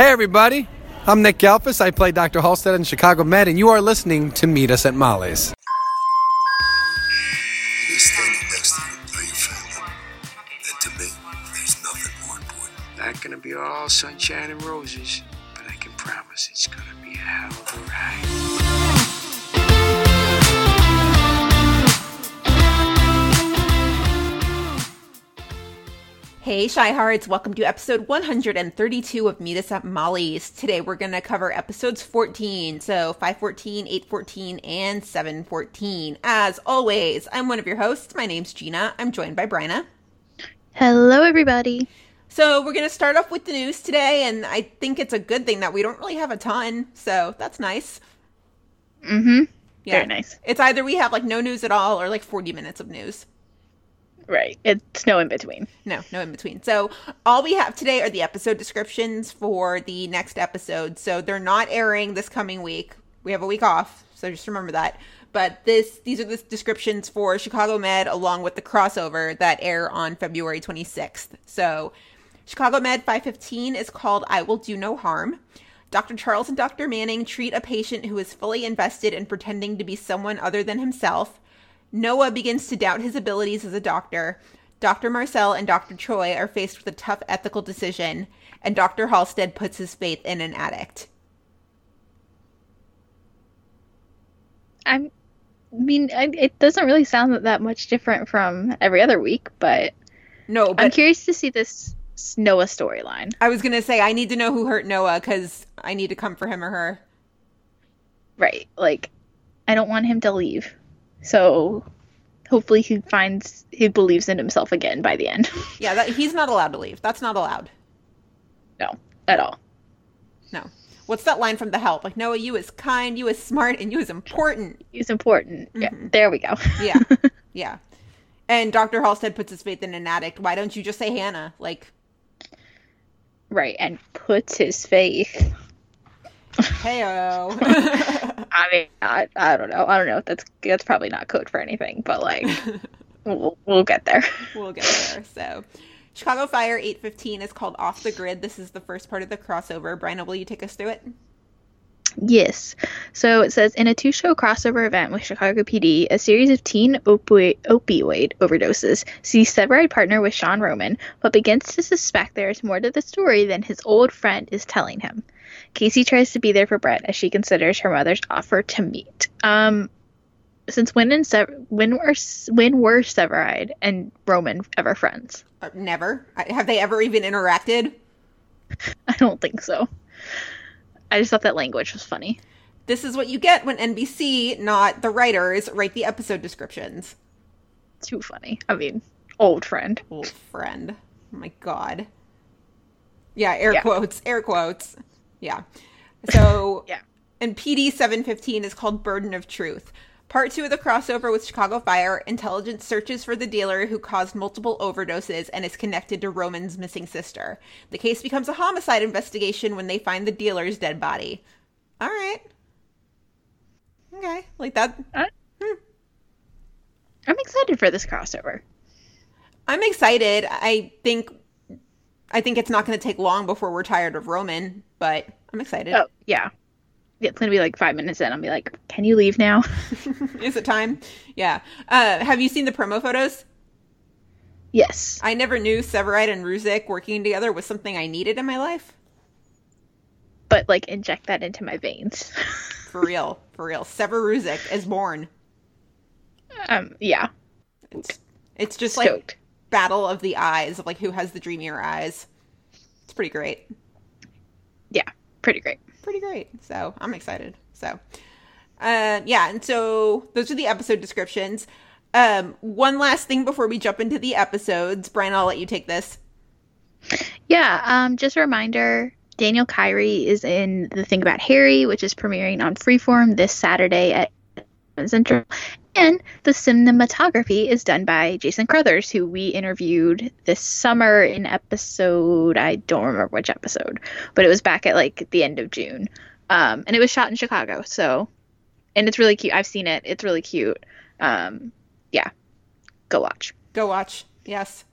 Hey, everybody. I'm Nick Gehlfuss. I play Dr. Halstead in Chicago Med, and you are listening to Meet Us at Molly's. He's standing next to you. Are family? And to me, there's nothing more important. Not gonna be all sunshine and roses, but I can promise it's gonna be a hell of a ride. Hey, Chi-Hards, welcome to episode 132 of Meet Us at Molly's. Today we're going to cover episodes 14, so 514, 814, and 714. As always, I'm one of your hosts. My name's Gina. I'm joined by Bryna. Hello, everybody. So we're going to start off with the news today, and I think it's a good thing that we don't really have a ton, so that's nice. Mm-hmm. Yeah. Very nice. It's either we have like no news at all or like 40 minutes of news. Right. It's no in between. No, no in between. So all we have today are the episode descriptions for the next episode. So they're not airing this coming week. We have a week off, so just remember that. But this these are the descriptions for Chicago Med along with the crossover that air on February 26th. So Chicago Med 515 is called I Will Do No Harm. Dr. Charles and Dr. Manning treat a patient who is fully invested in pretending to be someone other than himself. Noah begins to doubt his abilities as a doctor. Dr. Marcel and Dr. Choi are faced with a tough ethical decision, and Dr. Halstead puts his faith in an addict. I'm, I mean, I, it doesn't really sound that much different from every other week, but No, I'm curious to see this Noah storyline. I was going to say I need to know who hurt Noah because I need to come for him or her. Right. Like, I don't want him to leave. So hopefully he finds, he believes in himself again by the end. Yeah, that, he's not allowed to leave. That's not allowed. no, at all. No. What's that line from The Help? Like, Noah, you is kind, you is smart, and you is important. He's important. Yeah. Mhm. There we go. Yeah. yeah. And Dr. Halstead puts his faith in an addict. Why don't you just say Hannah? Like, right. And puts his faith. Heyo. I mean, I, I don't know. I don't know. That's that's probably not code for anything, but like, we'll, we'll get there. we'll get there. So, Chicago Fire 815 is called Off the Grid. This is the first part of the crossover. Bryna, will you take us through it? Yes. So it says in a two show crossover event with Chicago PD, a series of teen opi- opioid overdoses sees Severide partner with Sean Roman, but begins to suspect there is more to the story than his old friend is telling him. Casey tries to be there for Brett as she considers her mother's offer to meet. Um, since when and Sever- when were when were Severide and Roman ever friends? Uh, never. I- Have they ever even interacted? I don't think so. I just thought that language was funny. This is what you get when NBC, not the writers, write the episode descriptions. Too funny. I mean, old friend. Old friend. Oh my god. Yeah, air Yeah. quotes, air quotes. Yeah. So, Yeah. and PD 715 is called Burden of Truth. Part two of the crossover with Chicago Fire, intelligence searches for the dealer who caused multiple overdoses and is connected to Roman's missing sister. The case becomes a homicide investigation when they find the dealer's dead body. All right. Okay, like that. Hmm. I'm excited for this crossover. I'm excited. I think I think it's not going to take long before we're tired of Roman, but I'm excited. Oh, yeah. It's gonna be like five minutes in. I'll be like, "Can you leave now?" Is it time? Yeah. Uh, have you seen the promo photos? yes. I never knew Severide and Ruzek working together was something I needed in my life. But like, inject that into my veins. For real. For real. Sever Ruzek is born. um, yeah. It's, it's just like battle of the eyes of like who has the dreamier eyes. It's pretty great. Yeah. Pretty great. Pretty great. So I'm excited. So, uh, yeah, and so those are the episode descriptions. Um, one last thing before we jump into the episodes, Bryna, I'll let you take this. Yeah. Um, just a reminder. Daniel Kyri is in The Thing About Harry, which is premiering on Freeform this Saturday at Central. And the cinematography is done by Jason Crothers, who we interviewed this summer in episode, I don't remember which episode, but it was back at like the end of June. Um, and it was shot in Chicago. So, and it's really cute. I've seen it. It's really cute. Um, yeah. Go watch. Go watch. Yes.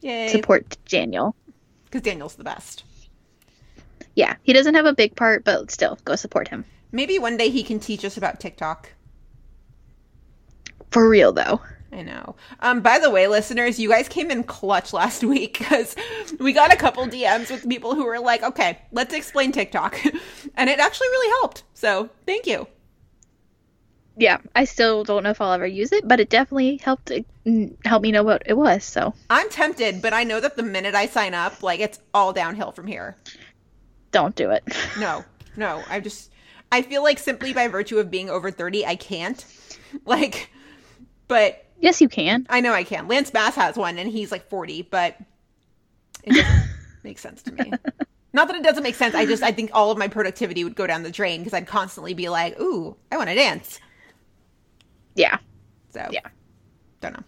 Yay. Support Daniel. Because Daniel's the best. yeah, he doesn't have a big part, but still, go support him. Maybe one day he can teach us about TikTok. For real though. I know. Um, by the way, listeners, you guys came in clutch last week because we got a couple DMs with people who were like, okay, let's explain TikTok. and it actually really helped. So thank you. Yeah, I still don't know if I'll ever use it, but it definitely helped mm, help me know what it was. So I'm tempted, but I know that the minute I sign up, like it's all downhill from here. don't do it. No, no. I just, I feel like simply by virtue of being over 30, I can't. Like, but Yes, you can. I know I can. Lance Bass has one and he's like 40, but it doesn't make sense to me. Not that it doesn't make sense. I just, I think all of my productivity would go down the drain because I'd constantly be like, ooh, I want to dance. Yeah. So, Yeah. Don't know.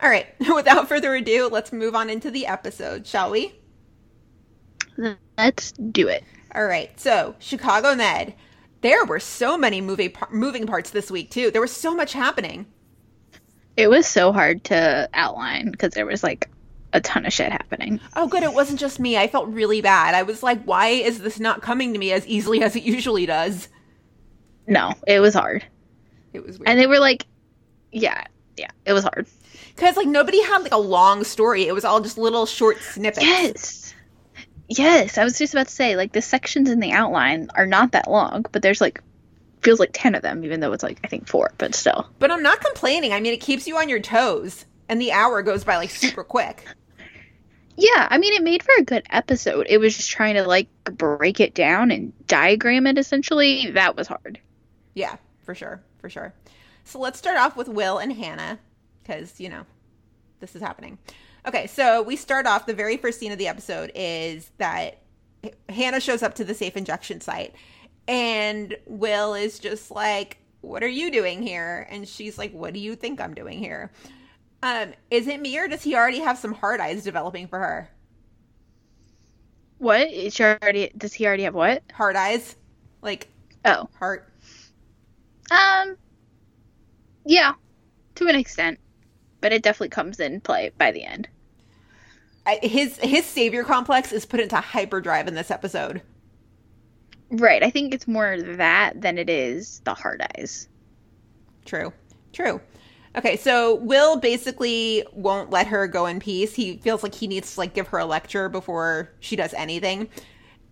All right. Without further ado, let's move on into the episode, shall we? Let's do it. All right. So, Chicago Med. There were so many par- moving parts this week too. There was so much happening. It was so hard to outline because there was like a ton of shit happening. Oh, good. It wasn't just me. I felt really bad. I was like, why is this not coming to me as easily as it usually does? No, it was hard. It was weird. And they were like, yeah, yeah, it was hard. Because, like, nobody had, like, a long story. It was all just little short snippets. Yes. Yes, I was just about to say, like, the sections in the outline are not that long, but there's like, feels like 10 of them, even though it's like, I think four, but still. But I'm not complaining. I mean, it keeps you on your toes, and the hour goes by, like, super quick. Yeah, I mean, it made for a good episode. It was just trying to, like, break it down and diagram it essentially. That was hard. Yeah, for sure. For sure. So let's start off with Will and Hannah, because, you know, this is happening. Okay, so we start off, the very first scene of the episode is that Hannah shows up to the safe injection site, and Will is just like, What are you doing here? And she's like, What do you think I'm doing here? Um, is it me or does he already have some hard eyes developing for her? What? Is she already, does he already have what? Hard eyes? Like Oh. heart? Um, yeah, to an extent. But it definitely comes in play by the end. His his savior complex is put into hyperdrive in this episode. Right. I think it's more that than it is the hard eyes. True. True. Okay, so Will basically won't let her go in peace. He feels like he needs to like give her a lecture before she does anything.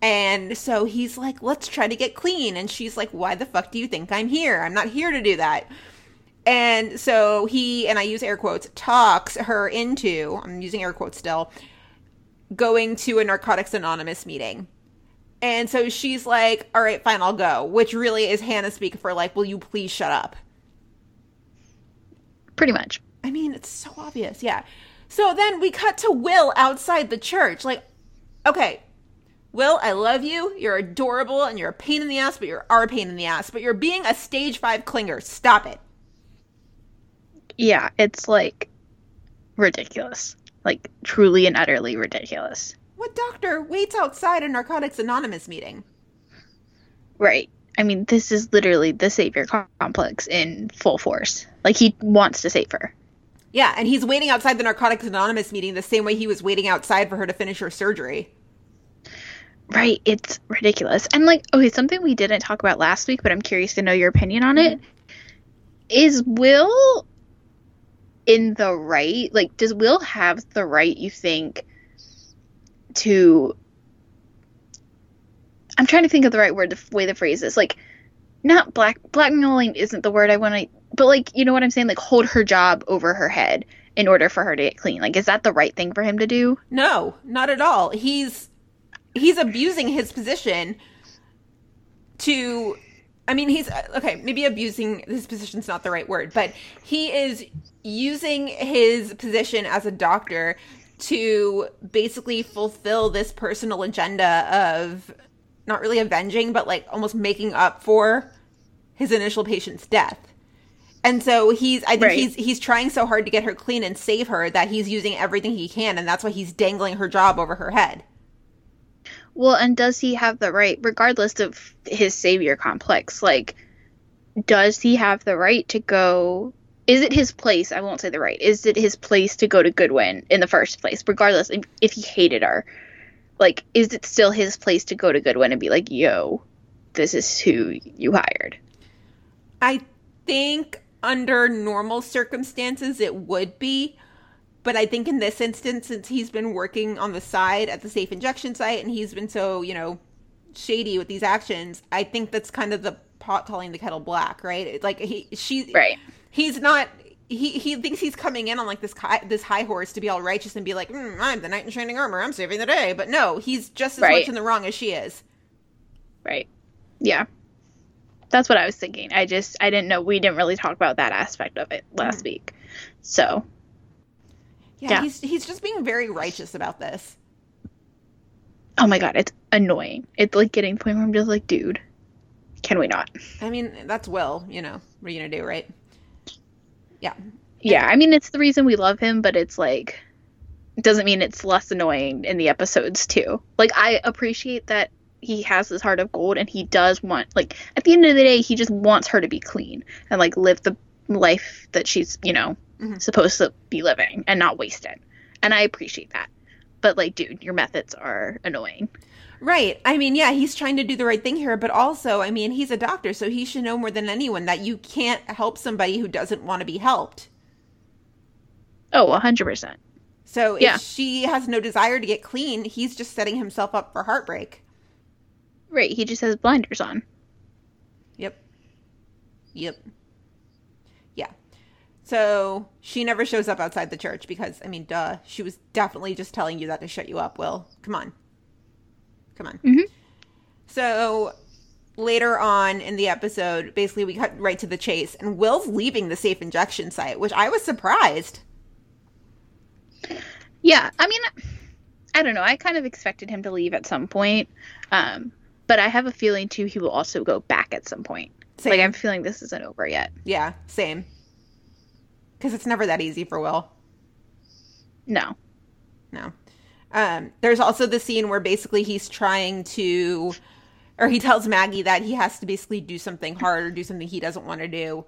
And so he's like, "Let's try to get clean." And she's like, "Why the fuck do you think I'm here? I'm not here to do that." And so he and I use air quotes talks her into, I'm using air quotes still, going to a Narcotics Anonymous meeting. And so she's like, "All right, fine, I'll go." Which really is Hannah speak for like, "Will you please shut up?" Pretty much. I mean, it's so obvious. Yeah. So then we cut to Will outside the church. Like, okay, Will, I love you. You're adorable and you're a pain in the ass, but you're our pain in the ass. But you're being a stage five clinger. Stop it. Yeah, it's like ridiculous. Like truly and utterly ridiculous. What doctor waits outside a Narcotics Anonymous meeting? Right. I mean, this is literally the savior complex in full force. Like he wants to save her. Yeah, and he's waiting outside the Narcotics Anonymous meeting the same way he was waiting outside for her to finish her surgery. Right. It's ridiculous. And like, okay, something we didn't talk about last week, but I'm curious to know your opinion on it. Is Will in the right? Like, does Will have the right, you think, to. I'm trying to think of the right word, the way the phrase is. Like, not black blackmailing isn't the word I want to, but like, you know what I'm saying? Like, hold her job over her head in order for her to get clean. Like, is that the right thing for him to do? No, not at all. He's he's abusing his position to I mean he's uh, okay, maybe abusing his position's not the right word, but he is using his position as a doctor to basically fulfill this personal agenda of not really avenging, but like almost making up for his initial patient's death. And so he's I think Right. he's he's trying so hard to get her clean and save her that he's using everything he can and that's why he's dangling her job over her head. Well, and does he have the right, regardless of his savior complex, like, does he have the right to go? Is it his place? I won't say the right. Is it his place to go to Goodwin in the first place, regardless if, if he hated her? like, is it still his place to go to Goodwin and be like, yo, this is who you hired? I think under normal circumstances it would be. But I think in this instance, since he's been working on the side at the safe injection site and he's been so, you know, shady with these actions, I think that's kind of the pot calling the kettle black, right? It's like he, she, Right. He's not. He, he thinks he's coming in on like this high, this high horse to be all righteous and be like, mm, I'm the knight in shining armor, I'm saving the day. But no, he's just as Right. much in the wrong as she is. Right. Yeah. That's what I was thinking. I just, I didn't know, we didn't really talk about that aspect of it last week. So, Yeah, Yeah. he's he's just being very righteous about this. oh my God, it's annoying. It's like getting to the point where I'm just like, dude, can we not? I mean, that's Will. You know, what are you gonna do, right? Yeah, Yeah, I mean, it's the reason we love him, but it's like, it doesn't mean it's less annoying in the episodes too. Like, I appreciate that he has this heart of gold and he does want, like, at the end of the day, he just wants her to be clean and, like, live the life that she's, you know, Mhm. supposed to be living and not waste it. And I appreciate that. But, like, dude, your methods are annoying. Right. I mean, yeah, he's trying to do the right thing here, but also, I mean, he's a doctor, so he should know more than anyone that you can't help somebody who doesn't want to be helped. Oh, 100%. So Yeah. if she has no desire to get clean, he's just setting himself up for heartbreak. Right, he just has blinders on. Yep. Yep. Yeah. So she never shows up outside the church because, I mean, duh. She was definitely just telling you that to shut you up, Will. Come on. Come on. Mhm. So later on in the episode, basically we cut right to the chase, and Will's leaving the safe injection site, which I was surprised. Yeah, I mean, I don't know. I kind of expected him to leave at some point, um, but I have a feeling too he will also go back at some point. Like I'm feeling this isn't over yet. Yeah, same. Because it's never that easy for Will. No. No. Um, there's also the scene where basically he's trying to, or he tells Maggie that he has to basically do something hard or do something he doesn't want to do.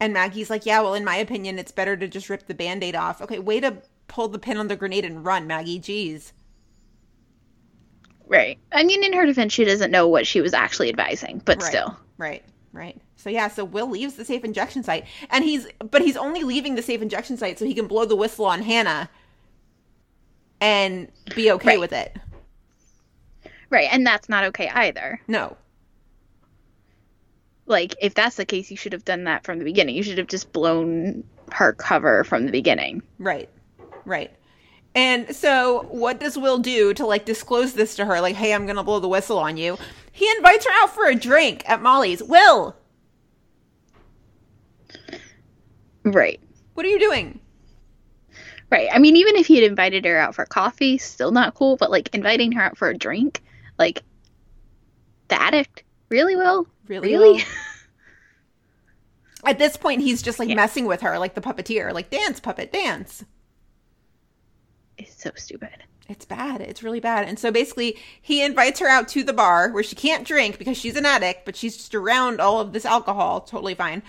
And Maggie's like, yeah, well, in my opinion, it's better to just rip the band aid off. Okay, way to pull the pin on the grenade and run, Maggie. Jeez. Right. I mean, in her defense, she doesn't know what she was actually advising, but Right. still. Right, right. So yeah, so Will leaves the safe injection site, and he's but he's only leaving the safe injection site so he can blow the whistle on Hannah and be okay Right. with it. Right, and that's not okay either. No, Like, if that's the case, you should have done that from the beginning. You should have just blown her cover from the beginning. Right. Right. And so what does Will do to like disclose this to her? Like, hey, I'm gonna blow the whistle on you. He invites her out for a drink at Molly's. Will, Right. what are you doing? Right. I mean, even if he had invited her out for coffee, still not cool, but like inviting her out for a drink, like the addict, really will? Really? Really? Will? At this point, he's just like Yeah. messing with her, like the puppeteer, like dance, puppet, dance. It's so stupid. It's bad. It's really bad. And so basically, he invites her out to the bar where she can't drink because she's an addict, but she's just around all of this alcohol. Totally fine.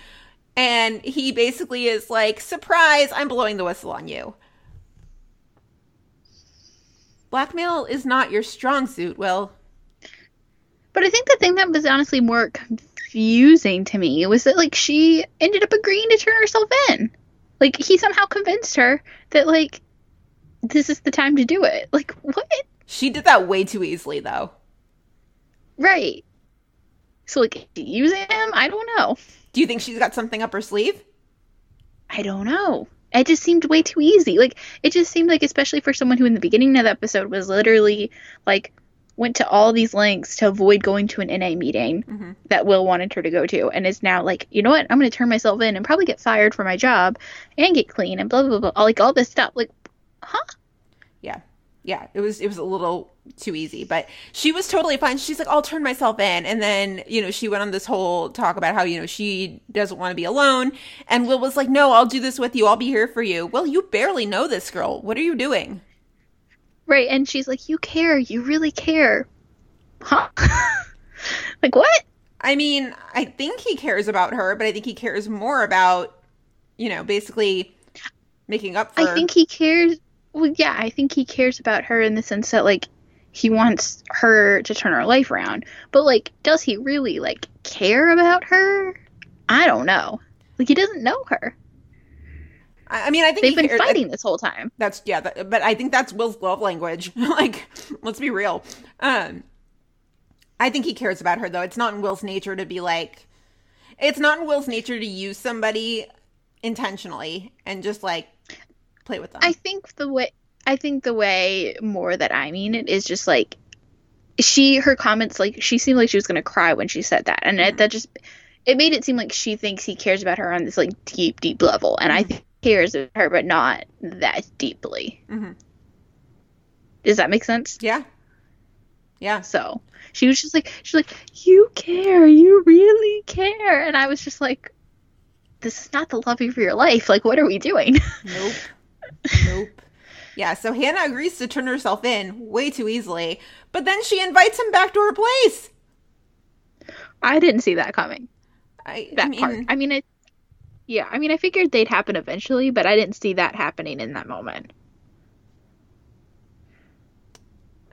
And he basically is like, surprise, I'm blowing the whistle on you. Blackmail is not your strong suit, Will. But I think the thing that was honestly more confusing to me was that like she ended up agreeing to turn herself in. Like he somehow convinced her that like this is the time to do it. Like what? She did that way too easily, though. Right. So like using him, I don't know. Do you think she's got something up her sleeve? I don't know. It just seemed way too easy. Like it just seemed like especially for someone who in the beginning of the episode was literally like went to all these lengths to avoid going to an NA meeting Mhm. that Will wanted her to go to and is now like, you know what? I'm going to turn myself in and probably get fired for my job and get clean and blah blah blah, blah like all this stuff. Like, huh? Yeah. Yeah, it was it was a little too easy, but she was totally fine. She's like, "I'll turn myself in," and then you know she went on this whole talk about how you know she doesn't want to be alone, and Will was like, "No, I'll do this with you. I'll be here for you." Well, you barely know this girl. What are you doing? Right? And she's like, "You care. You really care." Huh? like what? I mean, I think he cares about her, but I think he cares more about you know basically making up for. I think he cares. Well, yeah, I think he cares about her in the sense that like he wants her to turn her life around. But like, does he really like care about her? I don't know. Like he doesn't know her. I I mean, I think They've been cares- fighting this whole time. That's yeah, that, but I think that's Will's love language. like, let's be real. Um, I think he cares about her though. It's not in Will's nature to be like, it's not in Will's nature to use somebody intentionally and just like play with them. I think the way I think the way more that I mean it is just like she her comments like she seemed like she was gonna cry when she said that, and it, that just it made it seem like she thinks he cares about her on this like deep deep level, and I think he cares about her, but not that deeply. Mhm. Does that make sense? yeah, yeah. So she was just like she's like you care, you really care, and I was just like. This is not the love of your life. Like, what are we doing? Nope. Nope. Yeah, so Hannah agrees to turn herself in way too easily, but then she invites him back to her place. I didn't see that coming. I, that I mean, part. I mean, it. Yeah, I mean, I figured they'd happen eventually, but I didn't see that happening in that moment.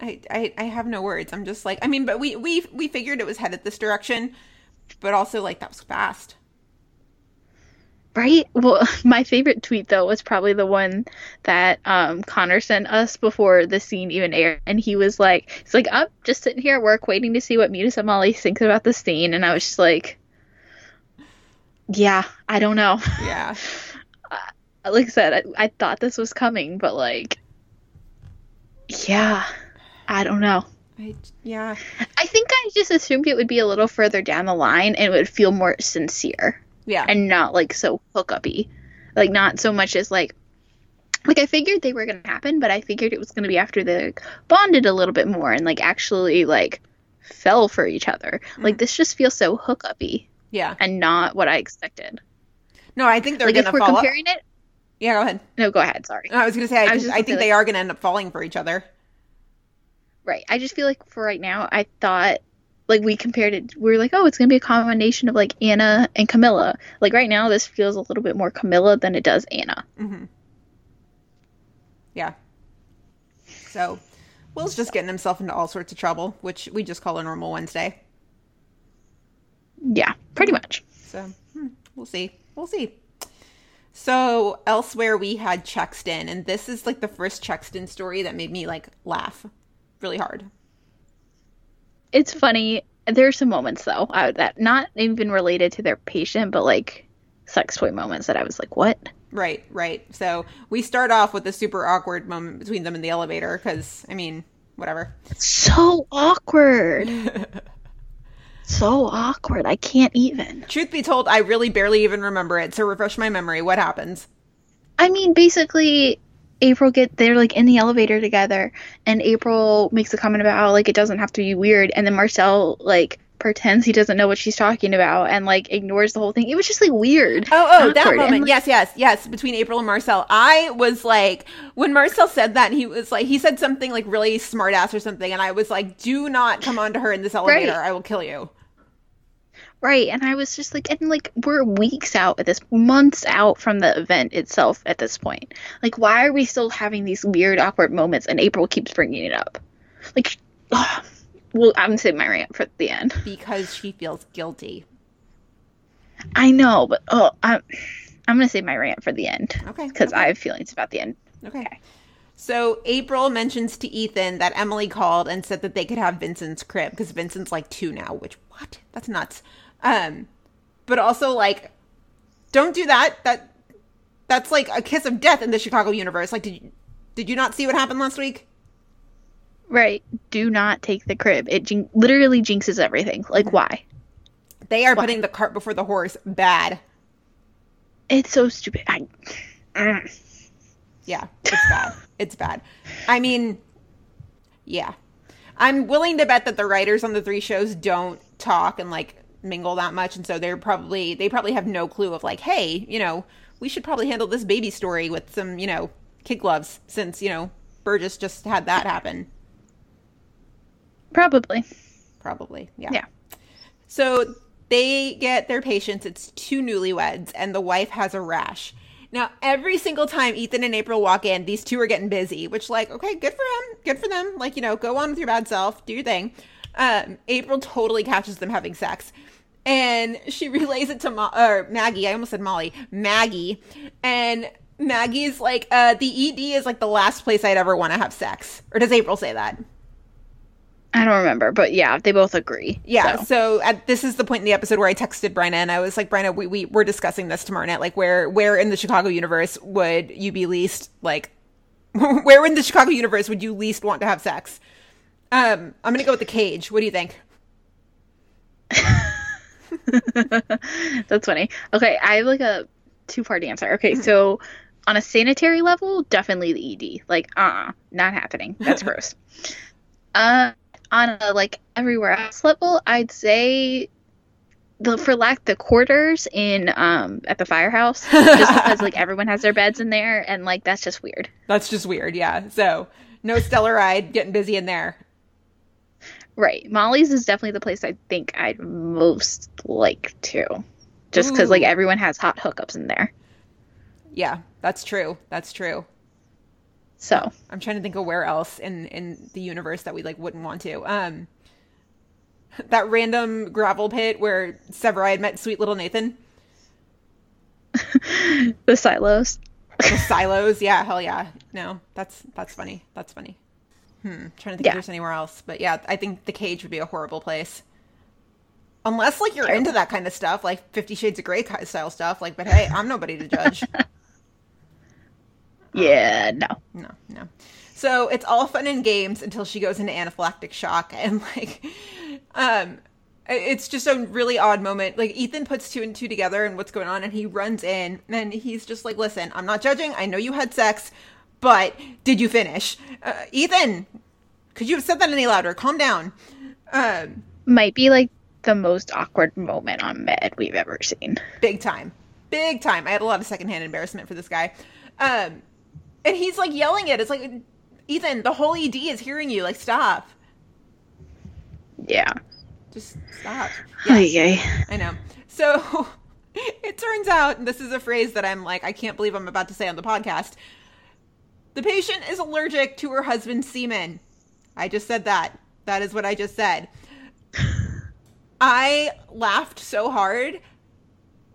I, I, I have no words. I'm just like, I mean, but we, we, we figured it was headed this direction, but also like that was fast. Right? Well, my favorite tweet though was probably the one that um, Connor sent us before the scene even aired, and he was like, "He's like, I'm just sitting here at work waiting to see what Meet Us at Molly thinks about the scene," and I was just like, "Yeah, I don't know." Yeah. like I said, I, I thought this was coming, but like, yeah, I don't know. I, yeah. I think I just assumed it would be a little further down the line and it would feel more sincere Yeah. and not like so hookupy. Like not so much as like like I figured they were gonna happen, but I figured it was gonna be after they like, bonded a little bit more and like actually like fell for each other. Like mm. this just feels so hookupy yeah. and not what I expected. No, I think they're like if to we're fall comparing it. Yeah, go ahead. no, go ahead. Sorry. No, I was going to say, I, I think, just I think they are going to end up falling for each other. Right. I just feel like for right now, I thought like we compared it. We were like, oh, it's gonna be a combination of like Anna and Camilla. Like right now, this feels a little bit more Camilla than it does Anna. Yeah. So, Will's just getting himself into all sorts of trouble, which we just call a normal Wednesday. Yeah, pretty much. So, hmm, we'll see. We'll see. So, elsewhere we had Chexton, and this is like the first Chexton story that made me like laugh really hard. It's funny. There's some moments though uh, that not even related to their patient, but like sex toy moments that I was like, what? Right, right. So, we start off with a super awkward moment between them in the elevator because, I mean, whatever. So awkward. so awkward. I can't even. Truth be told, I really barely even remember it. So, refresh my memory. What happens? I mean, basically, April get they're like in the elevator together, and April makes a comment about how like it doesn't have to be weird, and then Marcel like pretends he doesn't know what she's talking about and like ignores the whole thing. It was just like weird. Oh, oh, that awkward, and, moment. like, yes, yes, yes. Between April and Marcel, I was like, when Marcel said that, he was like, he said something like really smart ass or something, and I was like, do not come onto her in this elevator. Right. I will kill you. Right, and I was just like, and like we're weeks out at this, months out from the event itself at this point. Like, why are we still having these weird, awkward moments? And April keeps bringing it up. Like, well, I'm gonna my rant for the end. Because she feels guilty. I know, but oh, I'm, I'm gonna save my rant for the end. Okay, Because okay. I have feelings about the end. Okay. So April mentions to Ethan that Emily called and said that they could have Vincent's crib because Vincent's like two now, which what? That's nuts. Um, but also like, don't do that. That that's like a kiss of death in the Chicago universe. Like, did you, did you not see what happened last week? Right. Do not take the crib. It jin- literally jinxes everything. Like, why? They are putting the cart before the horse. Bad. It's so stupid. I, Mm. Yeah, it's bad. it's bad. I mean, yeah. I'm willing to bet that the writers on the three shows don't talk and like mingle that much and so they're probably they probably have no clue of like, hey, you know, we should probably handle this baby story with some, you know, kid gloves since, you know, Burgess just had that happen. Probably. Probably. Yeah. Yeah. So they get their patients. It's two newlyweds, and the wife has a rash. Now, every single time Ethan and April walk in, these two are getting busy, which, like, okay, good for him. Good for them. Like, you know, go on with your bad self, do your thing. Um, April totally catches them having sex. And she relays it to Mo- or Maggie. I almost said Molly. Maggie. And Maggie's like, uh, the ED is like the last place I'd ever want to have sex. Or does April say that? I don't remember, but yeah, they both agree. Yeah. so. So, at, this is the point in the episode where I texted Bryna and I was like, Bryna, we, we we're discussing this tomorrow night. Like, where where in the Chicago universe would you be least like? where in the Chicago universe would you least want to have sex? Um, I'm gonna go with the cage. What do you think? That's funny. Okay, I have like a two part answer. Okay, so on a sanitary level, definitely the ED. Like, uh, uh not happening. That's gross. Uh, on a like everywhere else level, I'd say the for lack the quarters in um at the firehouse, just because like everyone has their beds in there, and like that's just weird. That's just weird. Yeah. So no Stellaride, getting busy in there. Right, Molly's is definitely the place I think I'd most like to, just because like everyone has hot hookups in there. Yeah, that's true. That's true. So I'm trying to think of where else in in the universe that we like wouldn't want to. Um, that random gravel pit where Severide had met sweet little Nathan. the silos. The silos, yeah, hell yeah. No, that's that's funny. That's funny. Hmm, trying to think Yeah. if there's anywhere else, but yeah, I think the cage would be a horrible place. Unless like you're into that kind of stuff, like Fifty Shades of Grey style stuff. Like, but hey, I'm nobody to judge. Yeah, no. No, no. So it's all fun and games until she goes into anaphylactic shock and like um it's just a really odd moment. Like Ethan puts two and two together and what's going on and he runs in and he's just like, "Listen, I'm not judging. I know you had sex, but did you finish?" Uh, Ethan, could you have said that any louder? Calm down. Um Might be like the most awkward moment on Med we've ever seen. big time big time i had a lot of secondhand embarrassment for this guy um and he's like yelling it it's like ethan the whole ed is hearing you like stop Yeah. just stop Yeah. i know so it turns out and this is a phrase that i'm like i can't believe i'm about to say on the podcast the patient is allergic to her husband's semen. I just said that. That is what i just said. I laughed so hard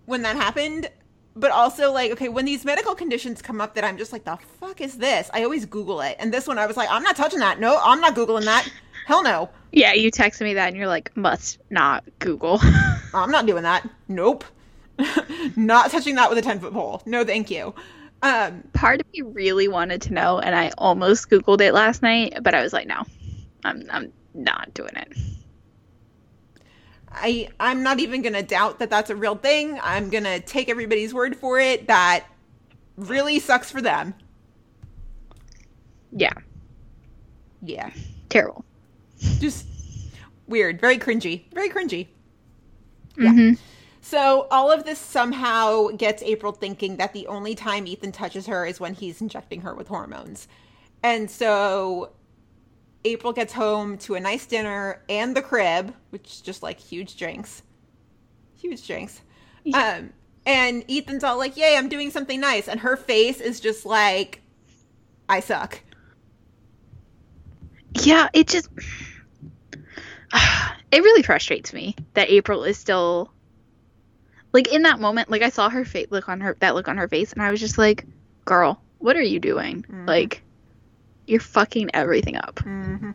when that happened but also like okay when these medical conditions come up that i'm just like the fuck is this? I always google it. And this one i was like i'm not touching that. No i'm not googling that. Hell no. Yeah, you texted me that and you're like, must not Google. i'm not doing that. Nope. Not touching that with a 10 foot pole. No thank you um Part of me really wanted to know and I almost Googled it last night, but I was like, no. I'm I'm not doing it. i i'm not even gonna doubt that that's a real thing i'm gonna take everybody's word for it that really sucks for them Yeah. yeah Terrible. just weird very cringy very cringy hmm So all of this somehow gets April thinking that the only time Ethan touches her is when he's injecting her with hormones. And so April gets home to a nice dinner and the crib, which is just like huge drinks. Huge drinks. Um and Ethan's all like, "Yay, I'm doing something nice." And her face is just like I suck. Yeah, it just it really frustrates me that April is still like in that moment, like I saw her face look on her that look on her face and I was just like, "Girl, what are you doing?" Like you're fucking everything up. Mhm.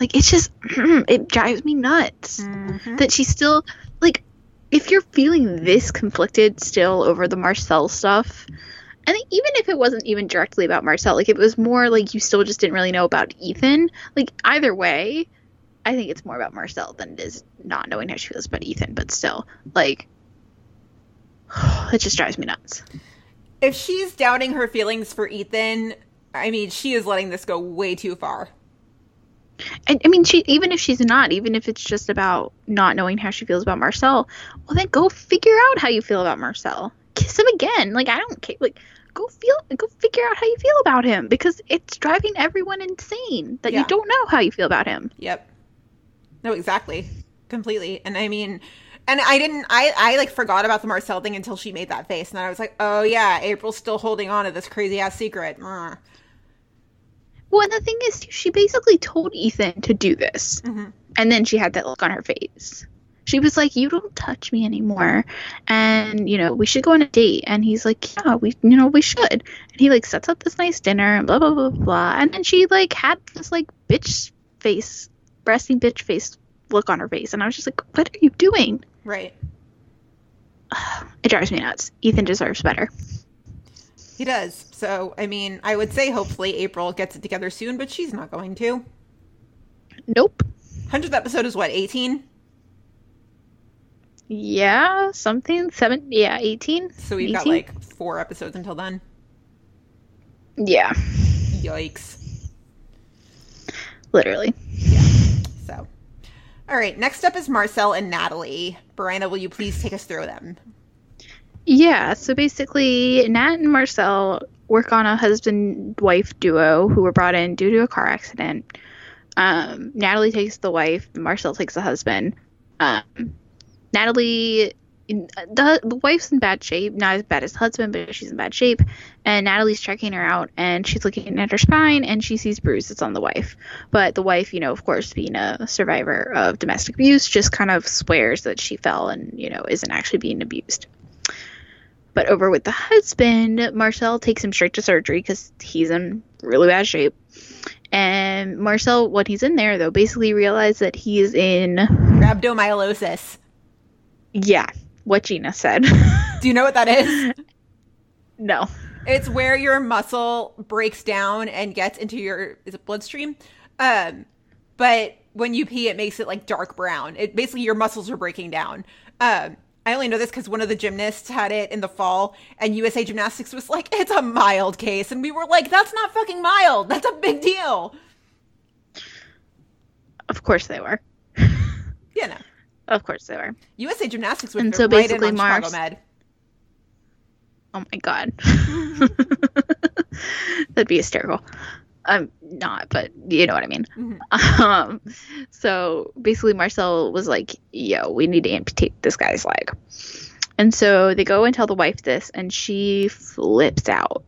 Like it's just it drives me nuts that she's still like if you're feeling this conflicted still over the Marcel stuff, and even if it wasn't even directly about Marcel, like it was more like you still just didn't really know about Ethan, like either way, I think it's more about Marcel than it is not knowing how she feels about Ethan, but still, like it just drives me nuts. If she's doubting her feelings for Ethan, I mean, she is letting this go way too far. I, I mean, she even if she's not, even if it's just about not knowing how she feels about Marcel, well then go figure out how you feel about Marcel. Kiss him again. Like I don't care. Like go feel, go figure out how you feel about him because it's driving everyone insane that Yeah. you don't know how you feel about him. Yep. No, exactly. Completely. And I mean, And I didn't. I I like forgot about the Marcel thing until she made that face, and then I was like, oh yeah, April's still holding on to this crazy ass secret. Ugh. Well, and the thing is, she basically told Ethan to do this, mm-hmm. and then she had that look on her face. She was like, "You don't touch me anymore, and you know we should go on a date." And he's like, "Yeah, we, you know, we should." And he like sets up this nice dinner and blah blah blah blah. And then she like had this like bitch face, breasty bitch face look on her face, and I was just like, "What are you doing?" Right. It drives me nuts. Ethan deserves better. He does. So I mean, I would say hopefully April gets it together soon, but she's not going to. Nope. Hundredth episode is what eighteen. Yeah, something seven. Yeah, eighteen. So we've got like four episodes until then. yeah, Yikes. literally. So, all right. Next up is Marcel and Natalie. Bryna, will you please take us through them? Yeah, so basically, Nat and Marcel work on a husband wife duo who were brought in due to a car accident. Um, Natalie takes the wife, Marcel takes the husband. Um, Natalie, the, the wife's in bad shape, not as bad as the husband, but she's in bad shape. And Natalie's checking her out, and she's looking at her spine, and she sees bruises on the wife. But the wife, you know, of course, being a survivor of domestic abuse, just kind of swears that she fell and, you know, isn't actually being abused. But over with the husband, Marcel takes him straight to surgery because he's in really bad shape. And Marcel, when he's in there, though, basically realized that he's in, Rhabdomyolysis. yeah, what Gina said. Do you know what that is? no. It's where your muscle breaks down and gets into your is it bloodstream? Um, but when you pee, it makes it like dark brown. It basically your muscles are breaking down. Um, I only know this because one of the gymnasts had it in the fall, and USA Gymnastics was like, "It's a mild case," and we were like, "That's not fucking mild. That's a big deal." Of course they were. You know, Of course they were. USA Gymnastics would And so right basically on Mars- Chicago Med. Oh my god. That'd be hysterical. I'm not, but you know what I mean. Um, so basically, Marcel was like, yo, we need to amputate this guy's leg. And so they go and tell the wife this, and she flips out.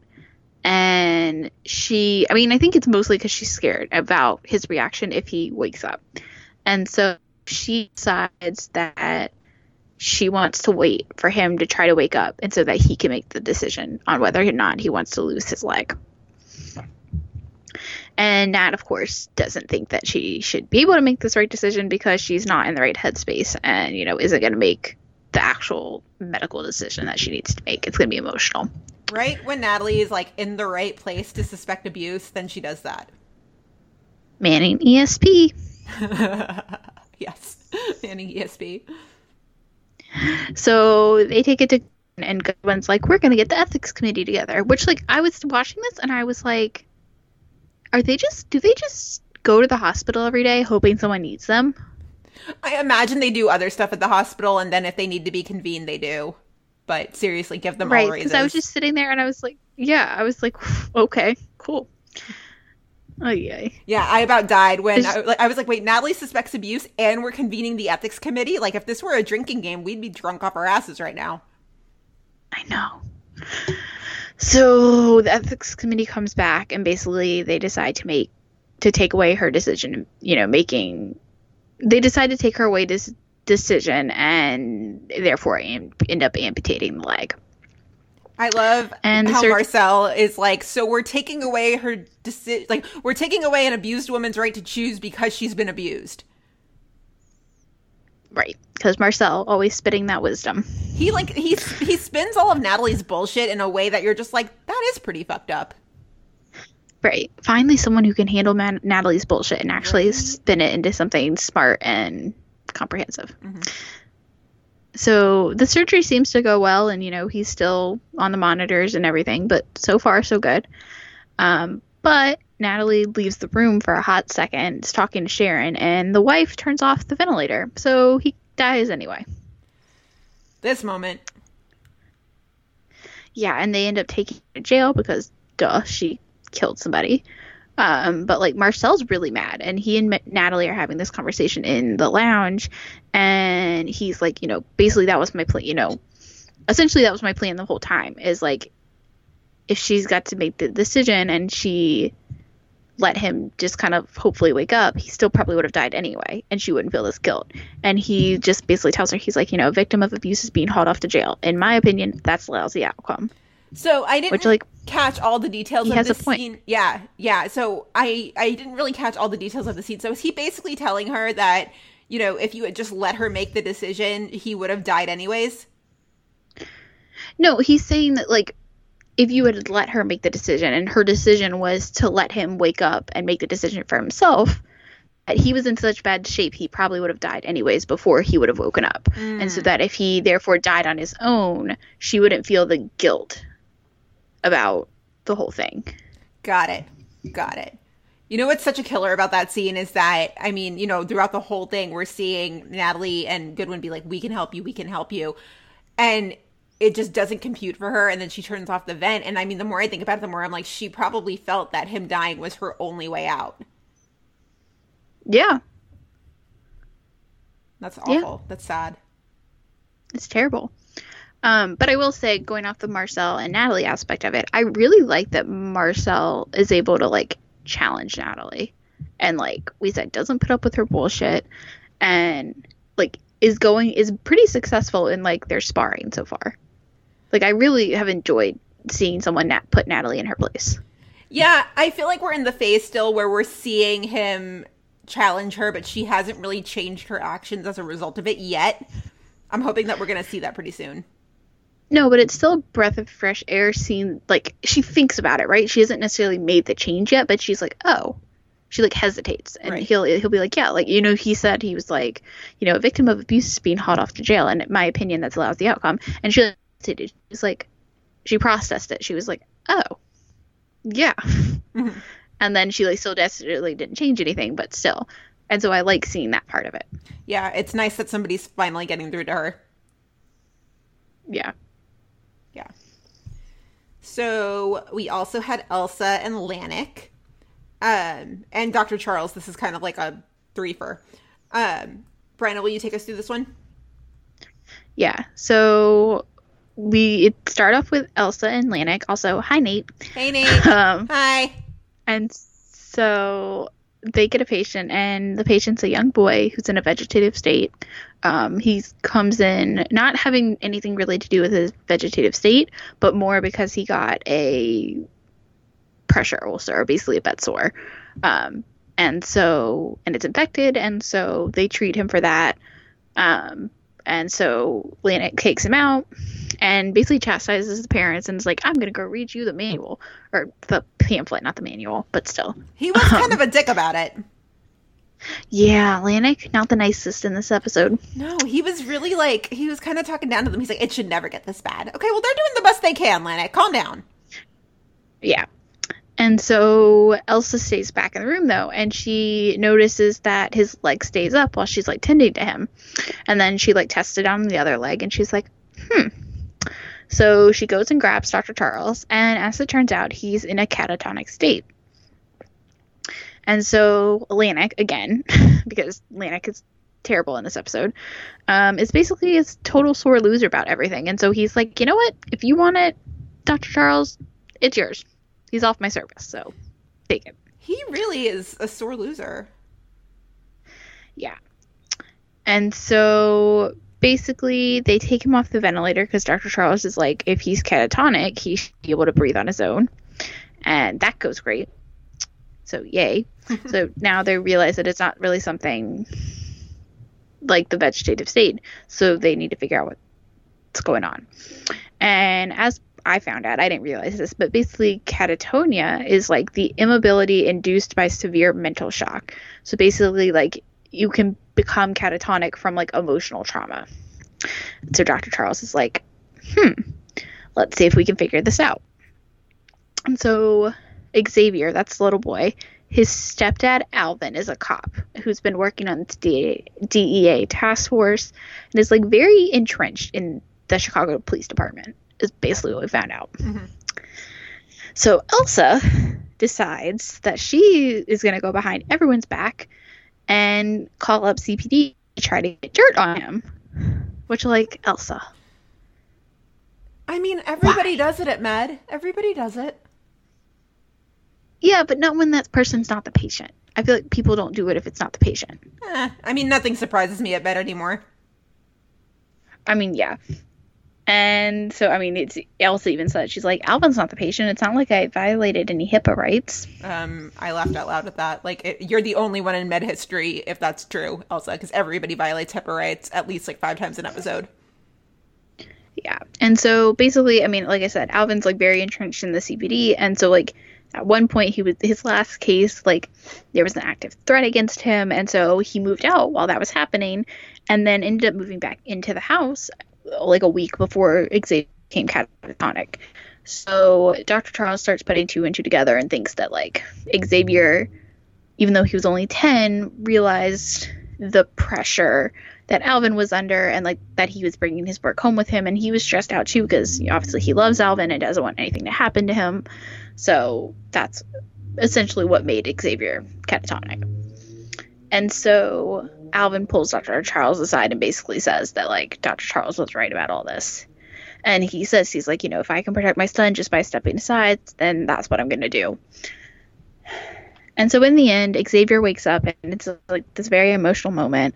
And she, I mean, I think it's mostly because she's scared about his reaction if he wakes up. And so she decides that she wants to wait for him to try to wake up and so that he can make the decision on whether or not he wants to lose his leg. And Nat, of course, doesn't think that she should be able to make this right decision because she's not in the right headspace and, you know, isn't going to make the actual medical decision that she needs to make. It's going to be emotional. Right when Natalie is like in the right place to suspect abuse, then she does that. Manning ESP. Yes, Manning ESP. So they take it to and Goodwin's like, we're gonna get the ethics committee together. Which like I was watching this and I was like, are they just do they just go to the hospital every day hoping someone needs them? I imagine they do other stuff at the hospital, and then if they need to be convened, they do. But seriously, give them all right? raises. Because I was just sitting there and I was like, yeah, I was like, okay, cool. Oh yeah. yeah, I about died when I, like, I was like, wait, Natalie suspects abuse, and we're convening the ethics committee. Like, if this were a drinking game, we'd be drunk off our asses right now. I know. So the ethics committee comes back and basically they decide to make to take away her decision, you know, making they decide to take her away this decision and therefore am- end up amputating the leg. I love And how Marcel is like, so we're taking away her deci- like we're taking away an abused woman's right to choose because she's been abused. Right. Because Marcel always spitting that wisdom. He like he he spins all of Natalie's bullshit in a way that you're just like, that is pretty fucked up. Right. Finally someone who can handle Man- Natalie's bullshit and actually spin it into something smart and comprehensive. Mm-hmm. So the surgery seems to go well, and you know he's still on the monitors and everything, but so far so good. Um, but Natalie leaves the room for a hot second, is talking to Sharon, and the wife turns off the ventilator, so he dies anyway. This moment, Yeah, and they end up taking her to jail because, duh, she killed somebody. Um, but like Marcel's really mad, and he and Natalie are having this conversation in the lounge, and he's like, you know, basically that was my plan. You know, essentially that was my plan the whole time. Is like, if she's got to make the decision and she let him just kind of hopefully wake up, he still probably would have died anyway, and she wouldn't feel this guilt. And he just basically tells her, he's like, you know, a victim of abuse is being hauled off to jail. In my opinion, that's a lousy outcome. So I didn't Which, like, catch all the details he of has the scene. Yeah, yeah. So I I didn't really catch all the details of the scene. So is he basically telling her that you know if you had just let her make the decision, he would have died anyways? No, he's saying that like if you had let her make the decision and her decision was to let him wake up and make the decision for himself, he was in such bad shape he probably would have died anyways before he would have woken up. And so mm. that if he therefore died on his own, she wouldn't feel the guilt about the whole thing. Got it. Got it. You know what's such a killer about that scene is that I mean, you know, throughout the whole thing, we're seeing Natalie and Goodwin be like, "We can help you. We can help you," and it just doesn't compute for her. And then she turns off the vent. And I mean, the more I think about it, the more I'm like, she probably felt that him dying was her only way out. Yeah, That's Yeah. awful. That's sad. it's terrible. Um, but I will say, going off the Marcel and Natalie aspect of it, I really like that Marcel is able to like challenge Natalie, and like we said, doesn't put up with her bullshit, and like is going is pretty successful in like their sparring so far. Like I really have enjoyed seeing someone nat- put Natalie in her place. Yeah, I feel like we're in the phase still where we're seeing him challenge her, but she hasn't really changed her actions as a result of it yet. I'm hoping that we're going to see that pretty soon. No, but it's still a breath of fresh air seeing like she thinks about it, right? She hasn't necessarily made the change yet, but she's like, "Oh." She like hesitates and Right. he'll he'll be like, "Yeah, like you know, he said he was like, you know, a victim of abuse is being hauled off to jail and in my opinion that's allows the outcome." And she hesitated. She's like she processed it. She was like, "Oh. Yeah." Mm-hmm. And then she like still desperately didn't change anything, but still. And so I like seeing that part of it. Yeah, it's nice that somebody's finally getting through to her. Yeah. Yeah. So we also had Elsa and Lanik. Um, and Dr. Charles. This is kind of like a threefer. Um, Bryna, will you take us through this one? Yeah. So we start off with Elsa and Lanik. Also, hi Nate. Hey, Nate. Um, Hi. and so they get a patient, and the patient's a young boy who's in a vegetative state. Um, he comes in not having anything really to do with his vegetative state, but more because he got a pressure ulcer, or basically a bed sore. Um, and so, and it's infected, and so they treat him for that. Um, and so Lanik takes him out and basically chastises the parents and is like, I'm going to go read you the manual or the pamphlet, not the manual, but still. He was kind of a dick about it. Yeah, Lanik, not the nicest in this episode. No, he was really like, he was kind of talking down to them. He's like, it should never get this bad. Okay, well, they're doing the best they can, Lanik. Calm down. Yeah. And so Elsa stays back in the room though, and she notices that his leg stays up while she's like tending to him. And then she like tests it on the other leg and she's like, hmm. So she goes and grabs Dr. Charles, and as it turns out, he's in a catatonic state. And so Lanik, again, because Lanik is terrible in this episode, um, is basically a total sore loser about everything. And so he's like, you know what? If you want it, Dr. Charles, it's yours. He's off my service, so take it. He really is a sore loser. Yeah. And so basically, they take him off the ventilator because Dr. Charles is like, if he's catatonic, he should be able to breathe on his own. And that goes great. So, yay. so now they realize that it's not really something like the vegetative state. So they need to figure out what's going on. And as I found out, I didn't realize this, but basically, catatonia is like the immobility induced by severe mental shock. So basically, like you can become catatonic from like emotional trauma. So Dr. Charles is like, hmm, let's see if we can figure this out. And so Xavier, that's the little boy, his stepdad Alvin is a cop who's been working on the DEA, task force and is like very entrenched in the Chicago Police Department. Is basically what we found out. Mm-hmm. So Elsa decides that she is going to go behind everyone's back and call up CPD to try to get dirt on him. Which, like, Elsa. I mean, everybody Why? does it at Med. Everybody does it. Yeah, but not when that person's not the patient. I feel like people don't do it if it's not the patient. Eh, I mean, nothing surprises me at Med anymore. I mean, yeah. And so, I mean, it's Elsa even said, she's like, Alvin's not the patient. It's not like I violated any HIPAA rights. Um, I laughed out loud at that. Like, it, you're the only one in Med history, if that's true, Elsa, because everybody violates HIPAA rights at least like five times an episode. Yeah. And so basically, I mean, like I said, Alvin's like very entrenched in the CPD. And so, like, at one point, he was his last case, like, there was an active threat against him. And so he moved out while that was happening and then ended up moving back into the house like a week before Xavier became catatonic. So Dr. Charles starts putting two and two together and thinks that, like, Xavier, even though he was only 10, realized the pressure that Alvin was under and like that he was bringing his work home with him and he was stressed out too because obviously he loves Alvin and doesn't want anything to happen to him. So that's essentially what made Xavier catatonic. And so Alvin pulls Dr. Charles aside and basically says that like Dr. Charles was right about all this. And he says he's like, you know, if I can protect my son just by stepping aside, then that's what I'm going to do. And so in the end, Xavier wakes up and it's like this very emotional moment.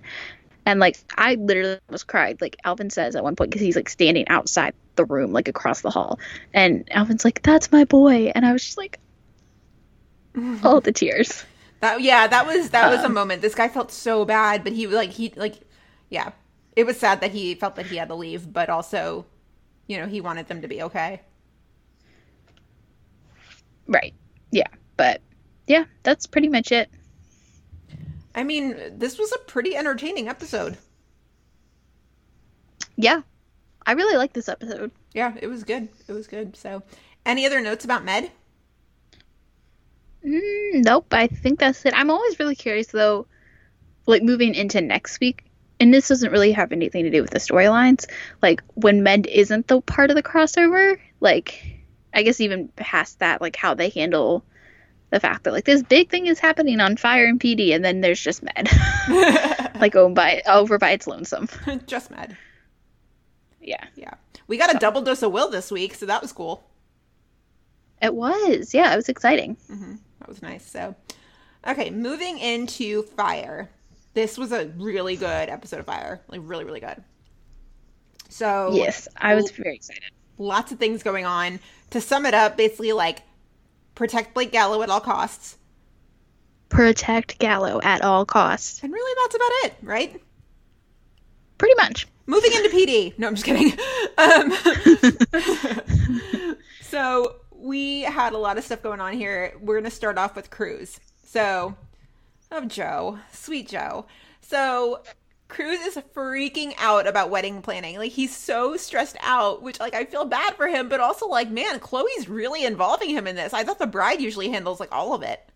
And like I literally almost cried. Like Alvin says at one point because he's like standing outside the room, like across the hall, and Alvin's like, "That's my boy," and I was just like, all the tears. That yeah, that was that was a Um, moment. This guy felt so bad, but he like he like yeah. It was sad that he felt that he had to leave, but also, you know, he wanted them to be okay. Right. Yeah. But yeah, that's pretty much it. I mean, this was a pretty entertaining episode. Yeah. I really like this episode. Yeah, it was good. It was good. So, any other notes about Med? Mm, nope. I think that's it. I'm always really curious though, like moving into next week. And this doesn't really have anything to do with the storylines. Like when Med isn't the part of the crossover, like I guess even past that, like how they handle the fact that like this big thing is happening on Fire and PD, and then there's just Med, like owned by over by its lonesome. Just Med. Yeah, Yeah. We got a double dose of Will this week, so that was cool. it was. Yeah, it was exciting. Mm-hmm. That was nice. So, okay, moving into Fire. This was a really good episode of Fire. Like, really, really good. So, Yes, I was very excited. lots of things going on. To sum it up, basically, like, protect Blake Gallo at all costs. Protect Gallo at all costs. And really, that's about it, right? Pretty much. Moving into PD. No, I'm just kidding. Um, so we had a lot of stuff going on here. We're going to start off with Cruz. So, oh, Joe, sweet Joe. So Cruz is freaking out about wedding planning. Like he's so stressed out, which like I feel bad for him, but also like, man, Chloe's really involving him in this. I thought the bride usually handles like all of it.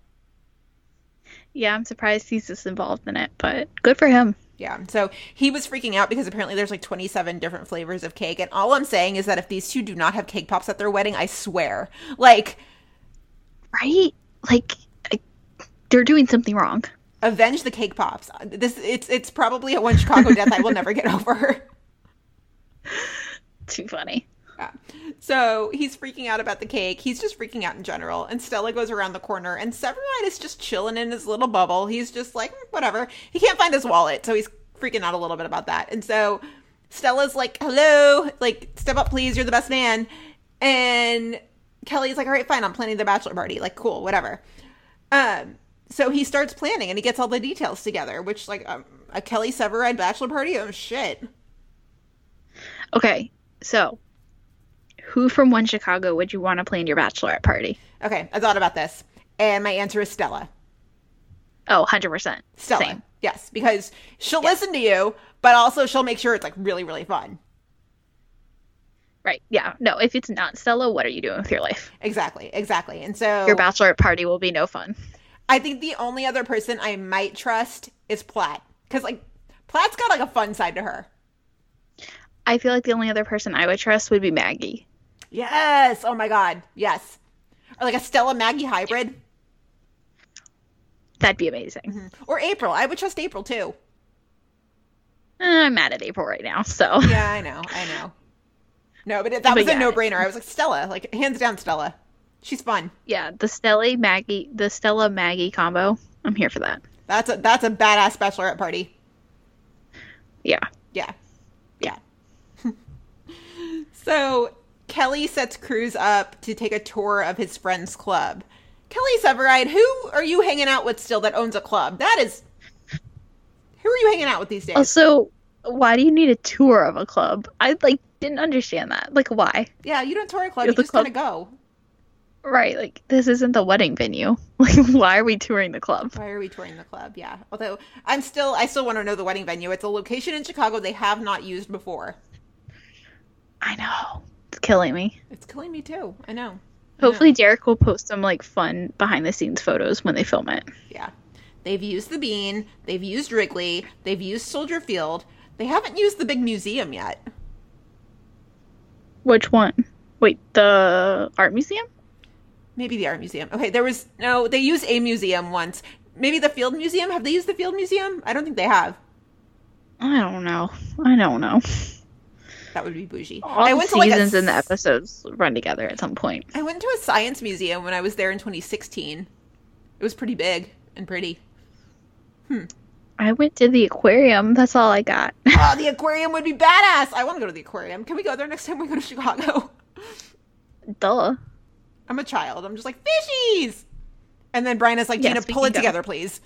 Yeah, I'm surprised he's this involved in it, but good for him. Yeah. So he was freaking out because apparently there's like 27 different flavors of cake. And all I'm saying is that if these two do not have cake pops at their wedding, I swear. Like, Right? Like, I, they're doing something wrong. avenge the cake pops. This it's it's probably a one Chicago death I will never get over. Too funny. Yeah. So he's freaking out about the cake. He's just freaking out in general. And Stella goes around the corner, and Severide is just chilling in his little bubble. He's just like, "Hmm, whatever. He can't find his wallet, so he's freaking out a little bit about that. And so Stella's like, hello, like, step up, please. You're the best man. And Kelly's like, all right, fine. I'm planning the bachelor party. Like, cool, whatever. Um, so he starts planning and he gets all the details together, which, like, um, a Kelly Severide bachelor party? Oh, shit. Okay, so who from One Chicago would you want to plan your bachelorette party? Okay, I thought about this. And my answer is Stella. Oh, 100%. Stella. Same. Yes, because she'll listen to you, but also she'll make sure it's like really, really fun. Right. Yeah. No, if it's not Stella, what are you doing with your life? Exactly, exactly. And so Your bachelorette party will be no fun. I think the only other person I might trust is Platt. Because like Platt's got like a fun side to her. I feel like the only other person I would trust would be Maggie. Yes. Oh my god. Yes. Or like a Stella Maggie hybrid. That'd be amazing. Mm-hmm. Or April. I would trust April too. I'm mad at April right now, so Yeah, I know. I know. No, but it, that But was a no-brainer. I was like Stella, like hands down Stella. She's fun. yeah, the Stella Maggie, the Stella Maggie combo. I'm here for that. That's a that's a badass bachelorette party. Yeah. Yeah. Yeah. so Kelly sets Cruz up to take a tour of his friend's club. Kelly Severide, who are you hanging out with still that owns a club? That is who are you hanging out with these days? Also, why do you need a tour of a club? I like didn't understand that. Like, why? yeah, you don't tour a club, You're you the just kind of go. Right, like this isn't the wedding venue. Like, why are we touring the club? Why are we touring the club? Yeah. Although I'm still I still want to know the wedding venue. It's a location in Chicago they have not used before. I know. It's killing me. It's killing me too. I know. I Hopefully, Derek will post some like fun behind the scenes photos when they film it. Yeah. They've used the Bean. They've used Wrigley. They've used Soldier Field. They haven't used the big museum yet. Which one? Wait, the art museum? Maybe the art museum. Okay, there was no. They used a museum once. Maybe the Field Museum. Have they used the Field Museum? I don't think they have. I don't know. I don't know. That would be bougie. All I the went to like a, seasons and the episodes run together at some point. I went to a science museum when I was there in 2016. It was pretty big and pretty. Hmm. I went to the aquarium. That's all I got. Oh, the aquarium would be badass. I want to go to the aquarium. Can we go there next time we go to Chicago? Duh. I'm a child. I'm just like fishies. And then Brian is like, Yes, Gina, we pull it go. together, please.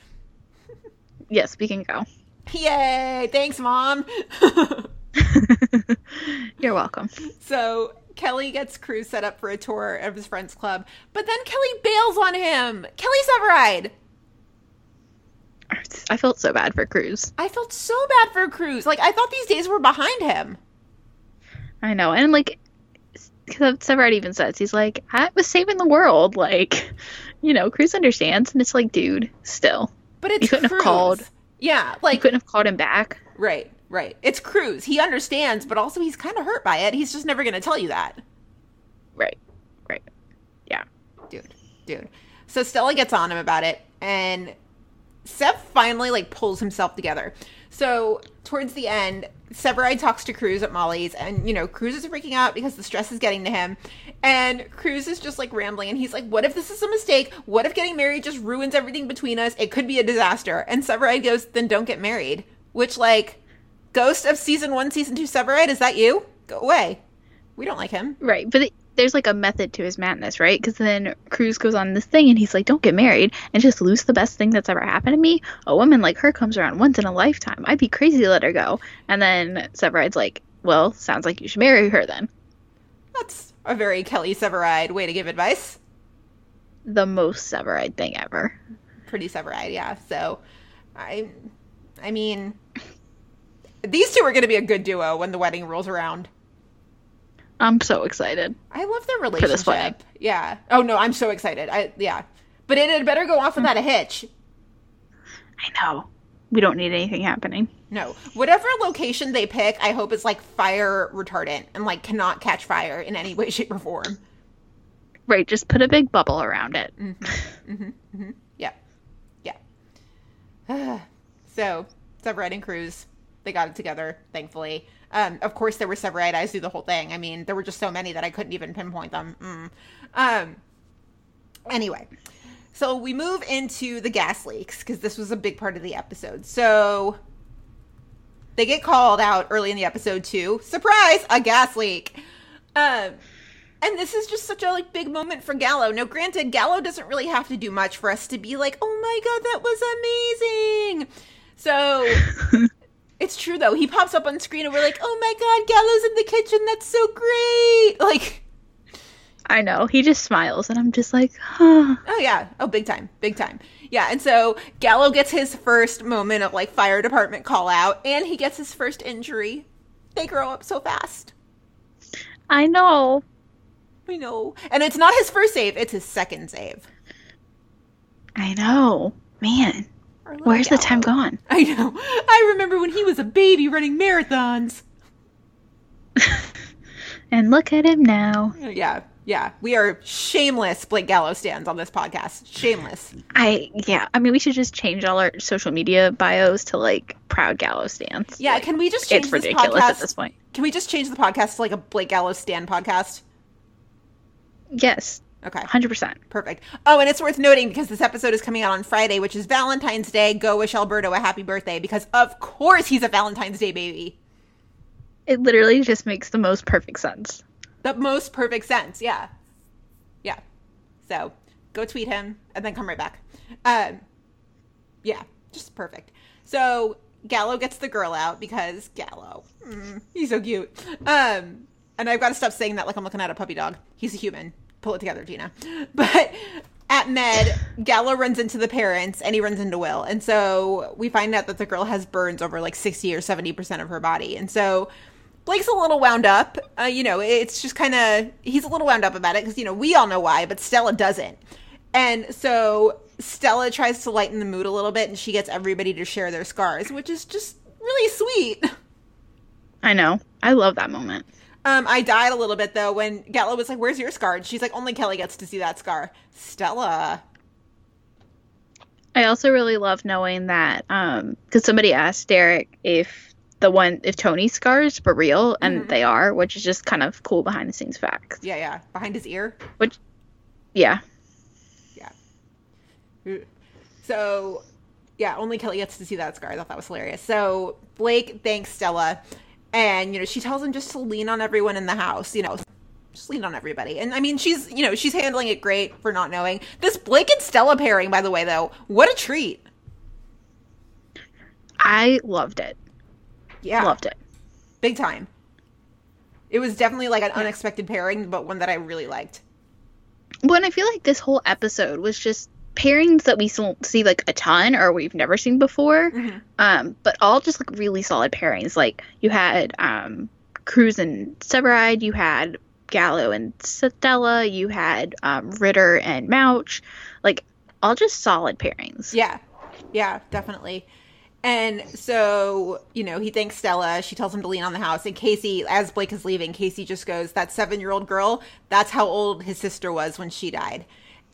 Yes, we can go. Yay! Thanks, mom. You're welcome. so Kelly gets Cruz set up for a tour of his friend's club, but then Kelly bails on him. Kelly Severide. I felt so bad for Cruz. I felt so bad for Cruz. Like I thought these days were behind him. I know, and like, Severide even says he's like, I was saving the world. Like, you know, Cruz understands, and it's like, dude, still, But it's You couldn't have called. Yeah, you like couldn't have called him back. right, right. It's Cruz. He understands, but also he's kind of hurt by it. He's just never going to tell you that. Right, right, yeah. dude, dude. So Stella gets on him about it, and Sev finally like pulls himself together. So towards the end, Severide talks to Cruz at Molly's, and you know Cruz is freaking out because the stress is getting to him, and Cruz is just like rambling, and he's like, "What if this is a mistake? What if getting married just ruins everything between us? It could be a disaster." And Severide goes, "Then don't get married." Which like, ghost of season one, season two, Severide, is that you? Go away. We don't like him. Right, but it, there's like a method to his madness, right? Because then Cruz goes on this thing and he's like, "Don't get married and just lose the best thing that's ever happened to me." A woman like her comes around once in a lifetime. I'd be crazy to let her go. And then Severide's like, "Well, sounds like you should marry her then." That's a very Kelly Severide way to give advice. The most Severide thing ever. pretty Severide, yeah. So, I, I mean, these two are going to be a good duo when the wedding rolls around. I'm so excited. I love their relationship. Yeah. Oh no, I'm so excited. I yeah, but it had better go off without a hitch. I know. We don't need anything happening. No, whatever location they pick, I hope is like fire retardant and like cannot catch fire in any way, shape, or form. Right, just put a big bubble around it. Mm-hmm. Yeah, yeah. so Severide and Cruz, they got it together, thankfully. Um, of course, there were Severide eyes through the whole thing. I mean, there were just so many that I couldn't even pinpoint them. Mm. Um. Anyway, so we move into the gas leaks because this was a big part of the episode. So they get called out early in the episode too. Surprise, a gas leak. Um, and this is just such a like big moment for Gallo. Now, granted, Gallo doesn't really have to do much for us to be like, "Oh my god, that was amazing." So it's true though. He pops up on screen and we're like, "Oh my god, Gallo's in the kitchen. That's so great!" Like, I know. He just smiles, and I'm just like, huh. oh yeah, oh big time, big time. Yeah, and so Gallo gets his first moment of like fire department call out, and he gets his first injury. They grow up so fast. I know. I know, and it's not his first save; it's his second save. I know. Man, where's the time gone? I know. I remember when he was a baby running marathons. And look at him now. Yeah, Yeah, we are shameless Blake Gallo stands on this podcast. Shameless. I yeah. I mean, we should just change all our social media bios to like proud Gallo stands. Yeah, can we just change It's this ridiculous podcast? at this point. Can we just change the podcast to like a Blake Gallo stand podcast? Yes, Okay. hundred percent. Perfect. Oh, and it's worth noting because this episode is coming out on Friday, which is Valentine's Day. Go wish Alberto a happy birthday because, of course, he's a Valentine's Day baby. It literally just makes the most perfect sense. The most perfect sense. Yeah. Yeah. So go tweet him and then come right back. Um, yeah, just perfect. So Gallo gets the girl out because Gallo, mm, he's so cute. Um, and I've got to stop saying that like I'm looking at a puppy dog. He's a human. Pull it together, Gina. But at Med, Gallo runs into the parents and he runs into Will. And so we find out that the girl has burns over like 60 or 70% of her body. And so Blake's a little wound up. Uh, you know, it's just kind of, he's a little wound up about it because, you know, we all know why, but Stella doesn't. And so Stella tries to lighten the mood a little bit and she gets everybody to share their scars, which is just really sweet. I know. I love that moment. Um, I died a little bit though when Gallo was like, "Where's your scar?" And she's like, "Only Kelly gets to see that scar." Stella. I also really love knowing that um because somebody asked Derek if the one if Tony's scars were real and they are, which is just kind of cool behind the scenes facts. Yeah, yeah, behind his ear. Which yeah, yeah. So, yeah, only Kelly gets to see that scar. I thought that was hilarious. So Blake thanks Stella, and you know she tells him just to lean on everyone in the house. You know, just lean on everybody. And I mean, she's you know she's handling it great for not knowing this Blake and Stella pairing. By the way, though, what a treat. I loved it. Yeah, Loved it. big time. It was definitely like an unexpected pairing, but one that I really liked. Well, and I feel like this whole episode was just pairings that we see like a ton or we've never seen before. Um, but all just like really solid pairings. Like you had um Cruz and Severide, you had Gallo and Stella, you had um, Ritter and Mouch. Like all just solid pairings. Yeah. Yeah, definitely. And so, you know, he thanks Stella. She tells him to lean on the house. And Casey, as Blake is leaving, Casey just goes, That seven year old girl, that's how old his sister was when she died.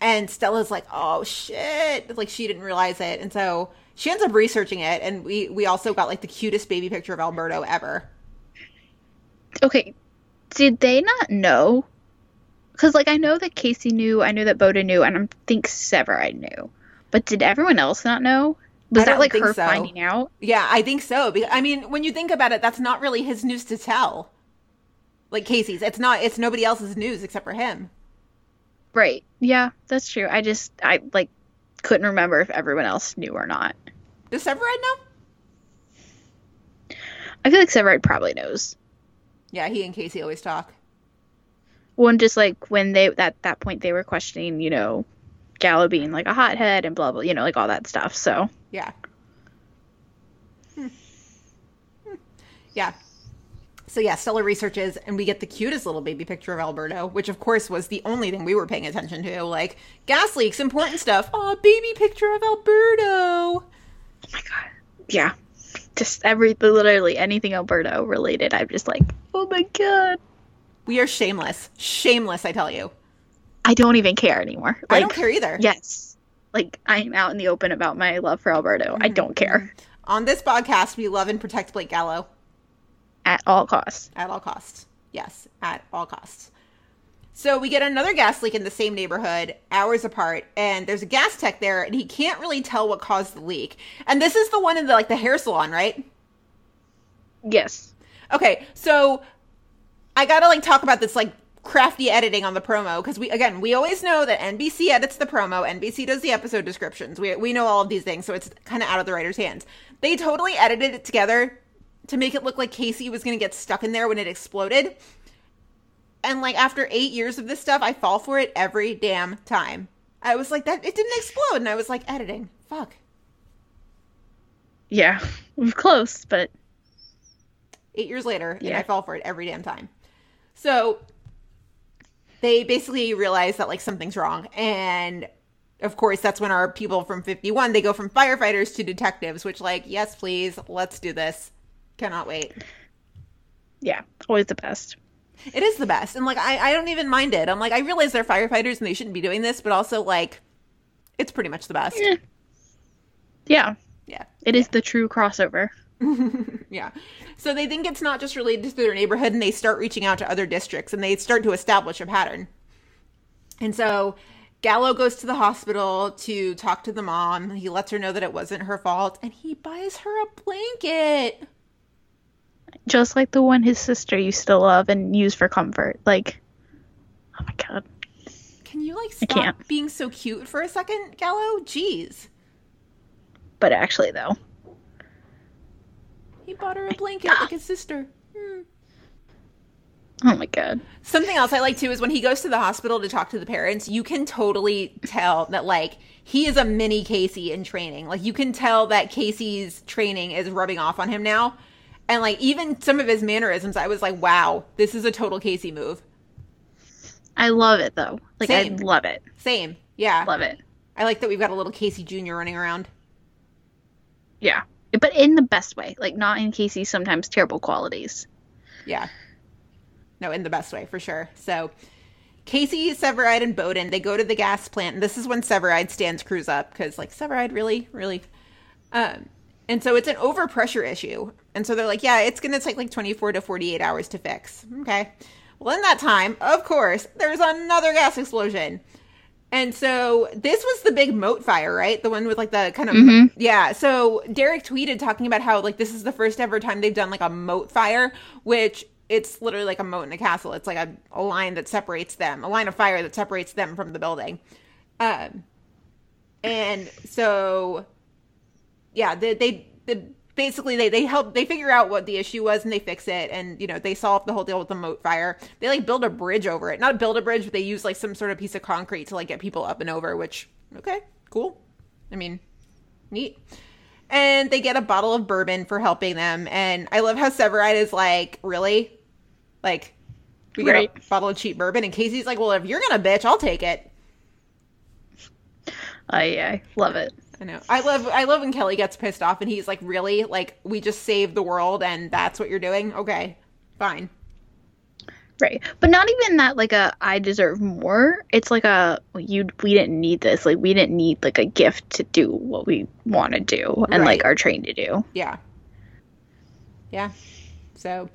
And Stella's like, Oh shit. Like she didn't realize it. And so she ends up researching it. And we, we also got like the cutest baby picture of Alberto ever. Okay, did they not know? Because like I know that Casey knew, I know that Boden knew, and I think Severide knew. But did everyone else not know? Was that like her so. finding out? Yeah, I think so. Because, I mean, when you think about it, that's not really his news to tell. Like Casey's. It's not, it's nobody else's news except for him. Right. Yeah, that's true. I just I like couldn't remember if everyone else knew or not. Does Severide know? I feel like Severide probably knows. Yeah, he and Casey always talk. One just like when they at that point they were questioning, you know, Gallo being like a hothead and blah blah, you know, like all that stuff. So Yeah. Hmm. Hmm. Yeah. So yeah, Stella researches, and we get the cutest little baby picture of Alberto, which of course was the only thing we were paying attention to. Like gas leaks, important stuff. Oh, baby picture of Alberto. oh my god, yeah, just every literally anything Alberto related. I'm just like, oh my god, We are shameless, shameless. I tell you. I don't even care anymore. I don't care either. Yes, like I'm out in the open about my love for Alberto. I mm-hmm, don't care mm-hmm. On this podcast, we love and protect Blake Gallo. At all costs. At all costs. Yes, at all costs. So we get another gas leak in the same neighborhood, hours apart, and there's a gas tech there, and he can't really tell what caused the leak. And this is the one in the like the hair salon, right? Yes. Okay, so I gotta like talk about this like crafty editing on the promo because we again we always know that NBC edits the promo, NBC does the episode descriptions. We we know all of these things, so it's kind of out of the writer's hands. They totally edited it together to make it look like Casey was gonna get stuck in there when it exploded. And like after eight years of this stuff, I fall for it every damn time. I was like that it didn't explode, and I was like editing. Fuck. Yeah, we're close, but eight years later, and Yeah. I fall for it every damn time. So they basically realize that like something's wrong, and of course that's when our people from 51 they go from firefighters to detectives, which like yes please let's do this. Cannot wait. yeah, always the best. It is the best. And like I, I don't even mind it. I'm like I realize they're firefighters and they shouldn't be doing this, but also like it's pretty much the best. Yeah. Yeah. Yeah. It is the true crossover. Yeah. So they think it's not just related to their neighborhood and they start reaching out to other districts and they start to establish a pattern. And so Gallo goes to the hospital to talk to the mom. He lets her know that it wasn't her fault and he buys her a blanket. Just like the one his sister used to love and use for comfort. Like, oh my god. Can you like stop being so cute for a second, Gallo? Jeez. But actually, though, He bought her a blanket like his sister. Hmm. oh my god. Something else I like too is when he goes to the hospital to talk to the parents, you can totally tell that like he is a mini Casey in training. Like you can tell that Casey's training is rubbing off on him now. And like even some of his mannerisms, I was like, wow, this is a total Casey move. I love it though. Like, Same. I love it. Same. Yeah. Love it. I like that we've got a little Casey Jr. running around. Yeah. But in the best way. Like, not in Casey's sometimes terrible qualities. Yeah. No, in the best way, for sure. So Casey, Severide, and Boden, they go to the gas plant, and this is when Severide stands Cruz up, because, like, Severide, really? Really? Um, and so it's an overpressure issue. And so they're like, yeah, it's going to take like 24 to 48 hours to fix. Okay. Well, in that time, of course, there's another gas explosion. And so this was the big moat fire, right? The one with like the kind of yeah. So Derek tweeted talking about how like this is the first ever time they've done like a moat fire, which it's literally like a moat in a castle. It's like a, a line that separates them, a line of fire that separates them from the building. Um, and so yeah, they they, they basically they they help they figure out what the issue was and they fix it and you know they solve the whole deal with the moat fire. They like build a bridge over it, not build a bridge, but they use like some sort of piece of concrete to like get people up and over. Which okay, cool. I mean, neat. And they get a bottle of bourbon for helping them. And I love how Severide is like, really, like we get Right. a bottle of cheap bourbon. And Casey's like, well, if you're gonna bitch, I'll take it. I, I love it. I know. I love I love when Kelly gets pissed off and he's like, "Really? Like we just saved the world and that's what you're doing? Okay. Fine." Right. But not even that like a I deserve more. It's like a you we didn't need this. Like we didn't need like a gift to do what we want to do and like are trained to do. Yeah. Yeah. So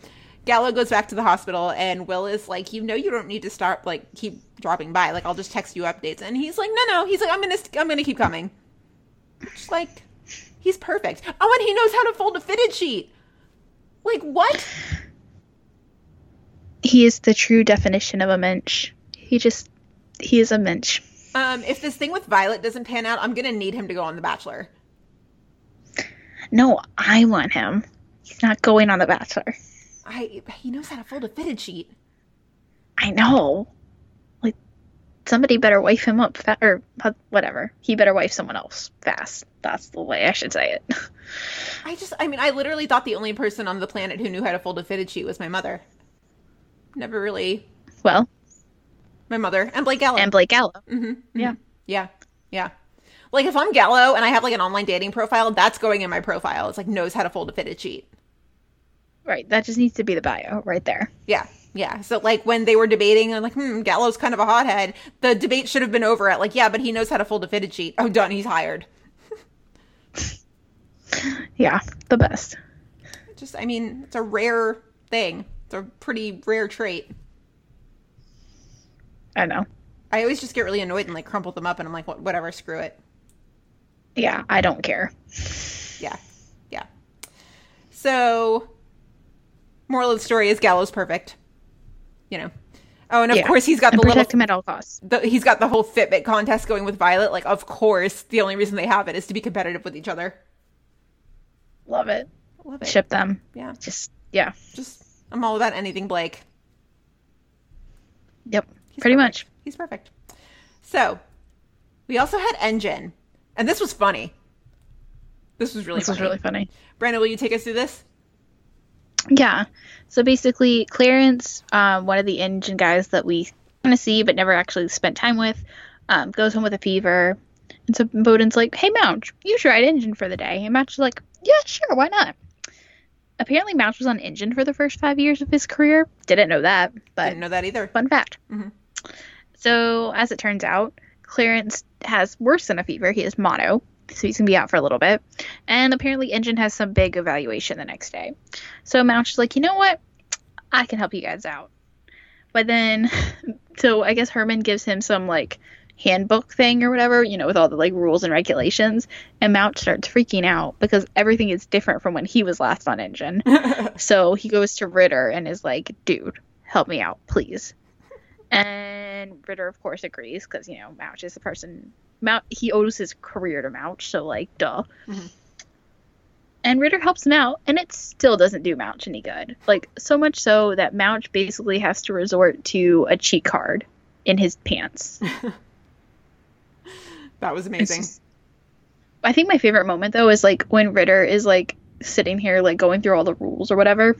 Gallo goes back to the hospital and Will is like, "You know you don't need to start like keep dropping by. Like I'll just text you updates." And he's like, "No, no." He's like, "I'm going to I'm going to keep coming." Just like he's perfect. Oh, and he knows how to fold a fitted sheet. Like what? He is the true definition of a mensch. He just he is a mensch. Um if this thing with Violet doesn't pan out, I'm going to need him to go on The Bachelor. No, I want him. He's not going on the Bachelor. I he knows how to fold a fitted sheet. I know. Somebody better wife him up fa- or uh, whatever. He better wife someone else fast. That's the way I should say it. I just I mean I literally thought the only person on the planet who knew how to fold a fitted sheet was my mother. Never really well, my mother and Blake Gallo. and Blake Gallo. yeah. Yeah. Yeah. Like if I'm Gallo and I have like an online dating profile, that's going in my profile. It's like knows how to fold a fitted sheet. Right. That just needs to be the bio right there. Yeah. Yeah. So like when they were debating, I'm like, hmm, Gallo's kind of a hothead. The debate should have been over at like, yeah, but he knows how to fold a fitted sheet. Oh, done. He's hired. Yeah, the best. Just, I mean, it's a rare thing. It's a pretty rare trait. I know. I always just get really annoyed and like crumple them up, and I'm like, whatever, screw it. Yeah, I don't care. Yeah, yeah. So, moral of the story is Gallo's perfect. You know. Oh, and of Yeah. course he's got and the little. protect him at all costs. The, he's got the whole Fitbit contest going with Violet. Like, of course, the only reason they have it is to be competitive with each other. Love it. Love it. Ship them. Yeah, Just yeah. just I'm all about anything Blake. Yep. He's Pretty perfect. much. He's perfect. So, we also had Engine, and this was funny. This was really This was funny. really funny. Brandon, will you take us through this? Yeah. So basically, Clarence, um, one of the engine guys that we kind of see but never actually spent time with, um, goes home with a fever. And so Boden's like, hey, Mouch, you should ride engine for the day. And Mouch is like, yeah, sure, why not? apparently Mouch was on Engine for the first five years of his career. Didn't know that, but Didn't know that either. fun fact. Mhm. So, as it turns out, Clarence has worse than a fever. He has mono, so he's gonna be out for a little bit. And apparently, Engine has some big evaluation the next day. So Mouch is like, you know what? I can help you guys out. But then, so I guess Herrmann gives him some like handbook thing or whatever, you know, with all the like rules and regulations. And Mouch starts freaking out because everything is different from when he was last on Engine. so he goes to Ritter and is like, dude, help me out, please. And Ritter, of course, agrees because, you know, Mouch is the person. Mouch, he owes his career to Mouch, so, like, duh. Mhm. And Ritter helps him out, and it still doesn't do Mouch any good. Like, so much so that Mouch basically has to resort to a cheat card in his pants. That was amazing. just- I think my favorite moment though is like when Ritter is like sitting here like going through all the rules or whatever.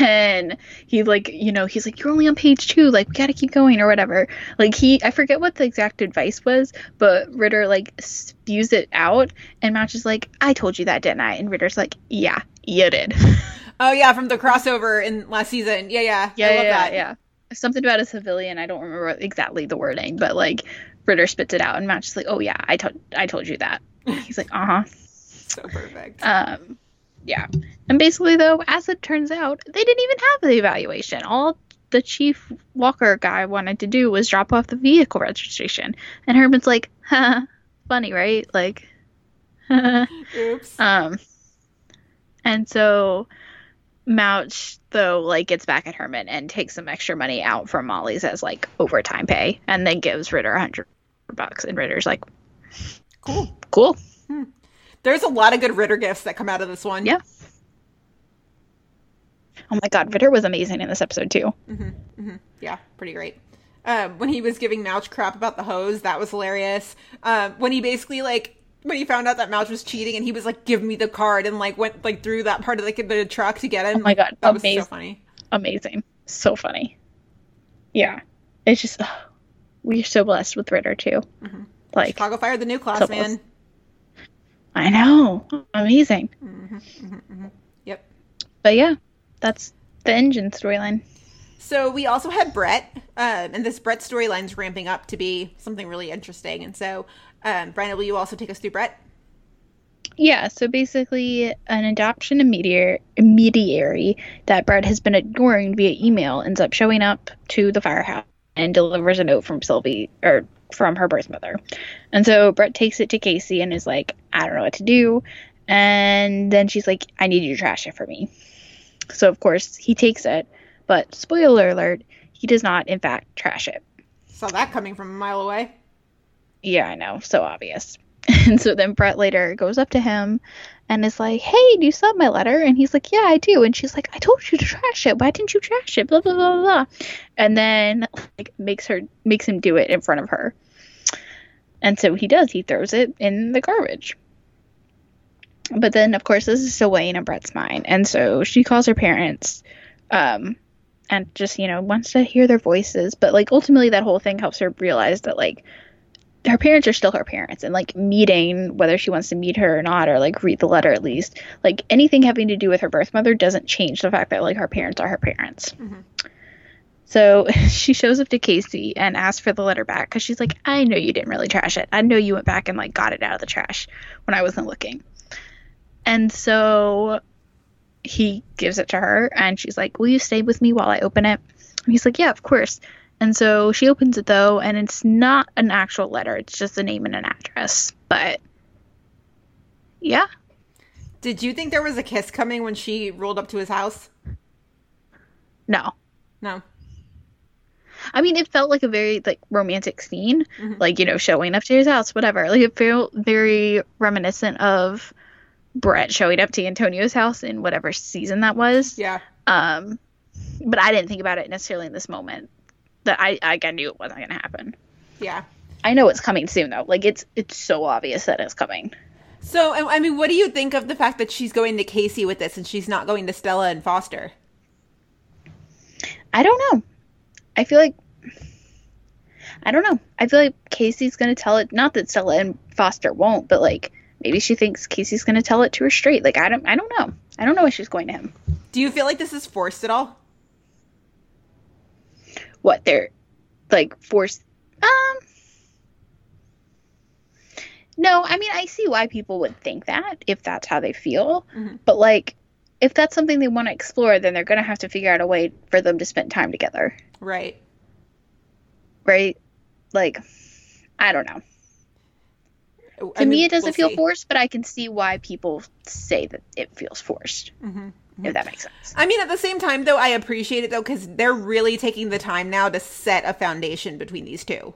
And he like, you know, he's like, You're only on page two, like we gotta keep going or whatever. Like he I forget what the exact advice was, but Ritter like spews it out and Mouch is like, I told you that, didn't I? And Ritter's like, Yeah, you did. Oh yeah, from the crossover in last season. Yeah, yeah. Yeah, I yeah, love yeah, that. yeah. Something about a civilian. I don't remember exactly the wording, but like Ritter spits it out, and Mouch is like, "Oh yeah, I told I told you that." He's like, "Uh huh." So perfect. Um, yeah. And basically, though, as it turns out, they didn't even have the evaluation. All the Chief Walker guy wanted to do was drop off the vehicle registration, and Herrmann's like, "Ha, funny, right?" Like, Oops. um, and so Mouch though like gets back at Herrmann and takes some extra money out from Molly's as like overtime pay, and then gives Ritter a hundred bucks, and Ritter's like, cool. "Cool, There's a lot of good Ritter gifts that come out of this one. yeah." Oh my God, Ritter was amazing in this episode too. Yeah, pretty great. Um, when he was giving Mouch crap about the hose, that was hilarious. Um, when he basically like when he found out that Mouch was cheating and he was like, "Give me the card," and like went like through that part of like the truck to get him. Oh my God, that was so amazing. funny. Amazing, so funny. Yeah, it's just ugh, we're so blessed with Ritter too. Like Chicago fired the new class, So man. I know, amazing. Yep. But yeah, that's the engine storyline. So we also had Brett, um, and this Brett storyline's ramping up to be something really interesting. And so, um, will you also take us through Brett? Yeah, so basically, an adoption intermediary that Brett has been ignoring via email ends up showing up to the firehouse and delivers a note from Sylvie or from her birth mother. And so Brett takes it to Casey and is like, I don't know what to do. And then she's like, I need you to trash it for me. So, of course, he takes it, but spoiler alert, he does not, in fact, trash it. Saw that coming from a mile away. Yeah, I know. So obvious. And so then Brett later goes up to him and is like, Hey, do you still have my letter? And he's like, Yeah, I do. And she's like, I told you to trash it. Why didn't you trash it? Blah blah blah blah. blah. And then like makes her makes him do it in front of her. And so he does. He throws it in the garbage. But then of course this is still weighing on Brett's mind. And so she calls her parents, um, and just, you know, wants to hear their voices. But like ultimately that whole thing helps her realize that like her parents are still her parents and like meeting whether she wants to meet her or not or like read the letter at least like anything having to do with her birth mother doesn't change the fact that like her parents are her parents so she shows up to casey and asks for the letter back because she's like i know you didn't really trash it i know you went back and like got it out of the trash when i wasn't looking and so he gives it to her and she's like will you stay with me while i open it and he's like yeah of course and so she opens it though, and it's not an actual letter, it's just a name and an address. But yeah, Did you think there was a kiss coming when she rolled up to his house? no. No. I mean, it felt like a very like romantic scene, like you know, showing up to his house, whatever. Like it felt very reminiscent of Brett showing up to Antonio's house in whatever season that was. Yeah. Um, but I didn't think about it necessarily in this moment. That I I, knew it wasn't gonna happen. Yeah. I know it's coming soon though. Like it's it's so obvious that it's coming. So, I mean, what do you think of the fact that she's going to Casey with this and she's not going to Stella and Foster? I don't know. I feel like I don't know. I feel like Casey's gonna tell it. Not that Stella and Foster won't, but like maybe she thinks Casey's gonna tell it to her straight. Like I don't. I don't know. I don't know why she's going to him. Do you feel like this is forced at all? What they're like forced? Um, no. I mean, I see why people would think that if that's how they feel, Mhm. but like. If that's something they want to explore, then they're going to have to figure out a way for them to spend time together, Right. right? Like, I don't know. To To me, it doesn't feel forced, but I can see why people say that it feels forced. Mm-hmm. If that makes sense. I mean, at the same time, though, I appreciate it though because they're really taking the time now to set a foundation between these two.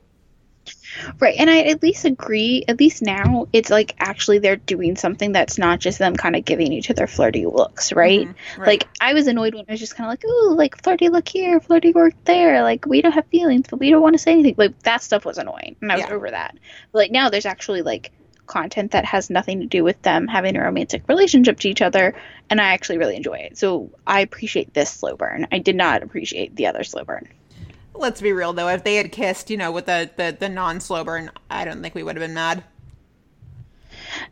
Right, and I at least agree. At least now, it's like actually they're doing something that's not just them kind of giving each other flirty looks, right? Mhm, right. Like I was annoyed when it was just kind of like, ooh, like flirty look here, flirty work there. Like we don't have feelings, but we don't want to say anything. Like that stuff was annoying, and I was Yeah. over that. But like now, there's actually like content that has nothing to do with them having a romantic relationship to each other, and I actually really enjoy it. So I appreciate this slow burn. I did not appreciate the other slow burn. Let's be real though, if they had kissed, you know, with the the, the non slow burn, I don't think we would have been mad.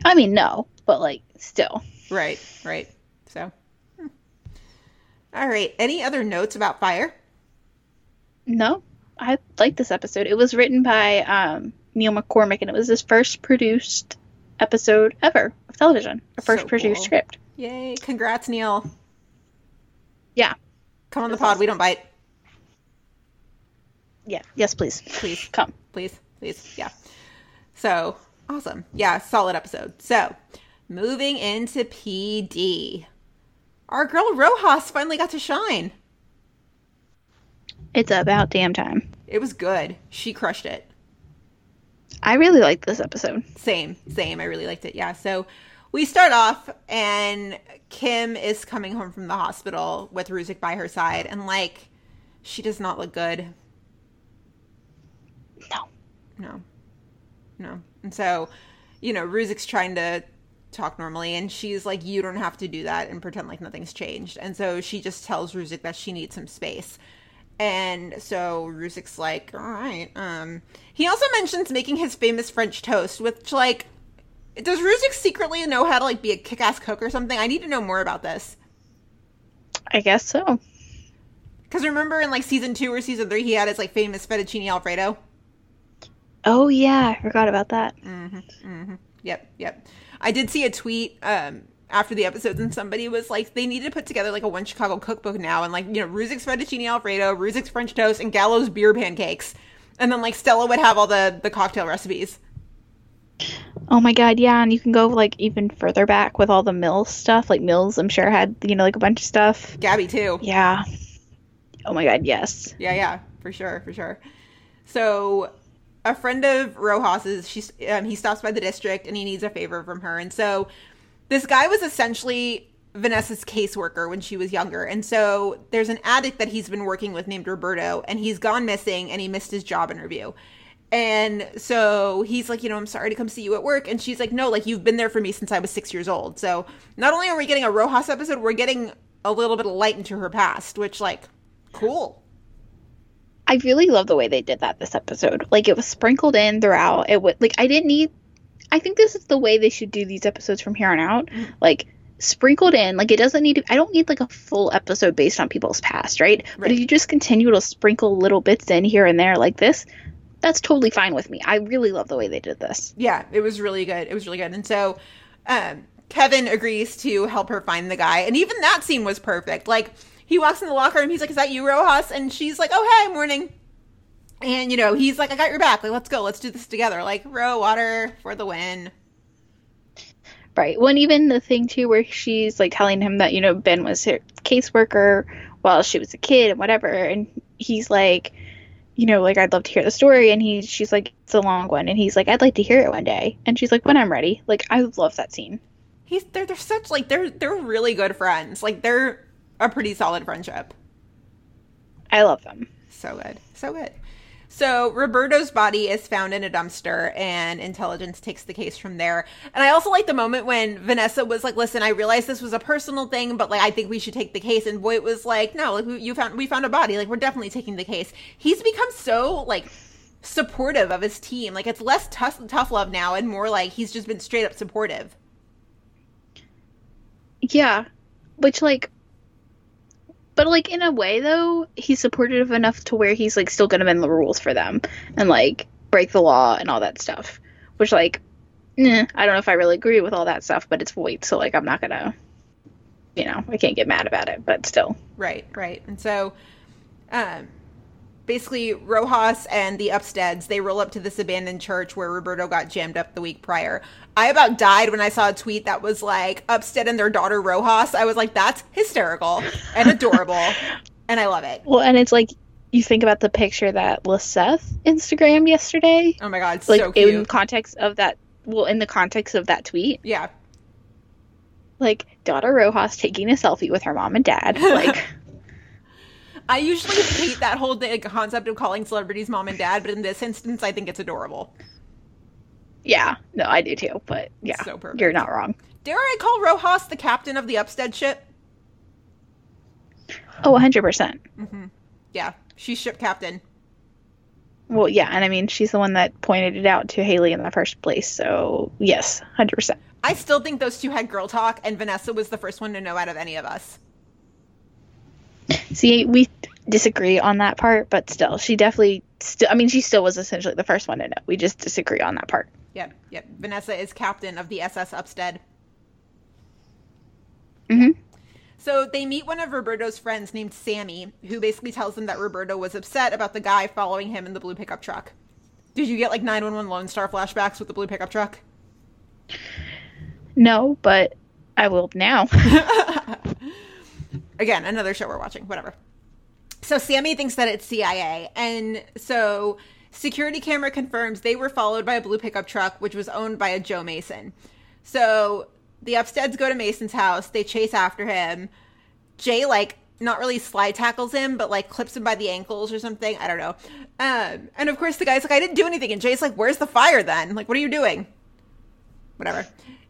I mean, no, but like still. Right, right. So, hmm. all right. Any other notes about fire? No, I like this episode. It was written by um, Neil McCormick, and it was his first produced episode ever of television, a first So produced cool. script. Yay! Congrats, Neil. Yeah, Come on the pod. We don't bite. Yeah, yes, please, Please. come. please, please. Yeah. So awesome. Yeah, solid episode. So moving into PD. Our girl Rojas finally got to shine. It's about damn time. It was good. She crushed it. I really liked this episode. Same, same. I really liked it. Yeah. So we start off, and Kim is coming home from the hospital with Ruzek by her side, and like, she does not look good. No, No. And so, you know, Ruzek's trying to talk normally and she's like, You don't have to do that and pretend like nothing's changed. And so she just tells Ruzek that she needs some space. And so Ruzek's like, All right. Um he also mentions making his famous French toast, which like does Ruzek secretly know how to like be a kick ass cook or something? I need to know more about this. I guess so. Because remember in like season two or season three, he had his like famous fettuccine alfredo. Oh yeah, I forgot about that. Yep, yep. I did see a tweet um, after the episodes, and somebody was like, they need to put together like a one Chicago cookbook now, and like you know, Ruzek's fettuccine alfredo, Ruzek's French toast, and Gallo's beer pancakes, and then like Stella would have all the the cocktail recipes. Oh my god, yeah, and you can go like even further back with all the Mills stuff. Like Mills, I'm sure had you know like a bunch of stuff. Gabby too. Yeah. Oh my god, yes. Yeah, yeah, for sure, for sure. So, a friend of Rojas's, she's um, he stops by the district and he needs a favor from her, and so this guy was essentially Vanessa's caseworker when she was younger, and so there's an addict that he's been working with named Roberto, and he's gone missing and he missed his job interview. And so he's like, you know, I'm sorry to come see you at work. And she's like, no, like you've been there for me since I was six years old. So not only are we getting a Rojas episode, we're getting a little bit of light into her past, which like, cool. I really love the way they did that this episode. Like it was sprinkled in throughout. It would like I didn't need. I think this is the way they should do these episodes from here on out. Like sprinkled in. Like it doesn't need to. I don't need like a full episode based on people's past, right? But if you just continue to sprinkle little bits in here and there like this, that's totally fine with me. I really love the way they did this. Yeah, it was really good. It was really good. And so um, Kevin agrees to help her find the guy. And even that scene was perfect. Like, he walks in the locker room. He's like, Is that you, Rojas? And she's like, Oh, hey, morning. And, you know, he's like, I got your back. Like, let's go. Let's do this together. Like, Rowater for the win. Right. Well, and even the thing too, where she's like telling him that you know Ben was her caseworker while she was a kid and whatever, and he's like, you know, like I'd love to hear the story, and he, she's like, it's a long one, and he's like, I'd like to hear it one day, and she's like, when I'm ready. Like I love that scene. He's they're they're such like they're they're really good friends. Like they're a pretty solid friendship. I love them. So good. So good. So Roberto's body is found in a dumpster and intelligence takes the case from there. And I also like the moment when Vanessa was like, listen, I realized this was a personal thing, but like I think we should take the case. And Voight was like, no, like you found we found a body. Like we're definitely taking the case. He's become so like supportive of his team. Like it's less tough tough love now and more like he's just been straight up supportive. Yeah. which like but like in a way though he's supportive enough to where he's like still gonna bend the rules for them and like break the law and all that stuff which like eh, i don't know if i really agree with all that stuff but it's Voight so like i'm not gonna you know i can't get mad about it but still Right, right. And so, um, basically, Rojas and the Upsteads they roll up to this abandoned church where Roberto got jammed up the week prior. I about died when I saw a tweet that was like Upstead and their daughter Rojas. I was like, that's hysterical and adorable, and I love it. well and it's like you think about the picture that Lisseth Instagram yesterday Oh my god, it's like so cute. in context of that well in the context of that tweet yeah, like daughter Rojas taking a selfie with her mom and dad like I usually hate that whole concept of calling celebrities mom and dad, but in this instance, I think it's adorable. Yeah, no, I do too. But yeah, So you're not wrong. Dare I call Rojas the captain of the Upstead ship? Oh, 100%. Mm-hmm. Yeah, she's ship captain. Well, yeah, and I mean, she's the one that pointed it out to Haley in the first place. So, yes, 100%. I still think those two had girl talk, and Vanessa was the first one to know out of any of us. See, we disagree on that part, but still, she definitely still, I mean, she still was essentially the first one to know. We just disagree on that part. Yep, yep. Vanessa is captain of the SS Upstead. Mhm. So they meet one of Roberto's friends named Sammy, who basically tells them that Roberto was upset about the guy following him in the blue pickup truck. Did you get like 911 Lone Star flashbacks with the blue pickup truck? No, but I will now. Again, another show we're watching, whatever. So Sammy thinks that it's CIA, and so security camera confirms they were followed by a blue pickup truck, which was owned by a Joe Mason. So the Upsteads go to Mason's house, they chase after him. Jay like not really slide tackles him, but like clips him by the ankles or something. I don't know. Um, and of course the guy's like, I didn't do anything, and Jay's like, Where's the fire then? Like, what are you doing? Whatever.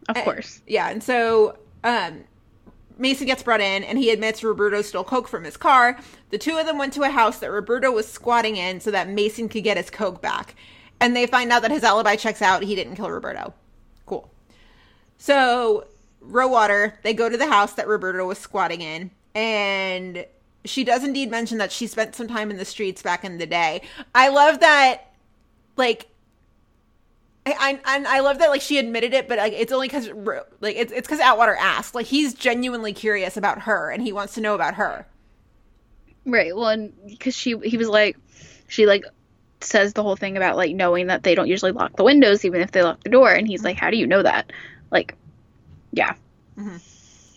Of And- course. yeah, and so um, Mason gets brought in, and he admits Roberto stole coke from his car. The two of them went to a house that Roberto was squatting in so that Mason could get his coke back. And they find out that his alibi checks out. He didn't kill Roberto. Cool. So, Rowater, they go to the house that Roberto was squatting in, and she does indeed mention that she spent some time in the streets back in the day. I love that, like, I, I and I love that like she admitted it, but like it's only because like it's it's because Atwater asked. Like he's genuinely curious about her, and he wants to know about her. Right. Well, and because she, he was like, she like says the whole thing about like knowing that they don't usually lock the windows even if they lock the door, and he's mm-hmm. like, how do you know that? Like, yeah, mm-hmm.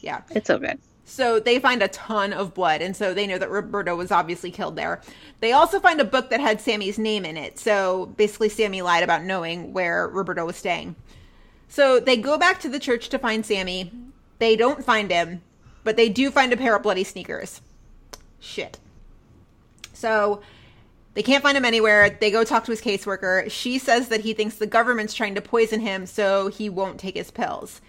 Yeah. it's so good. So they find a ton of blood, and so they know that Roberto was obviously killed there. They also find a book that had Sammy's name in it. So basically, Sammy lied about knowing where Roberto was staying. So they go back to the church to find Sammy. They don't find him, but they do find a pair of bloody sneakers. Shit. So they can't find him anywhere. They go talk to his caseworker. She says that he thinks the government's trying to poison him so he won't take his pills.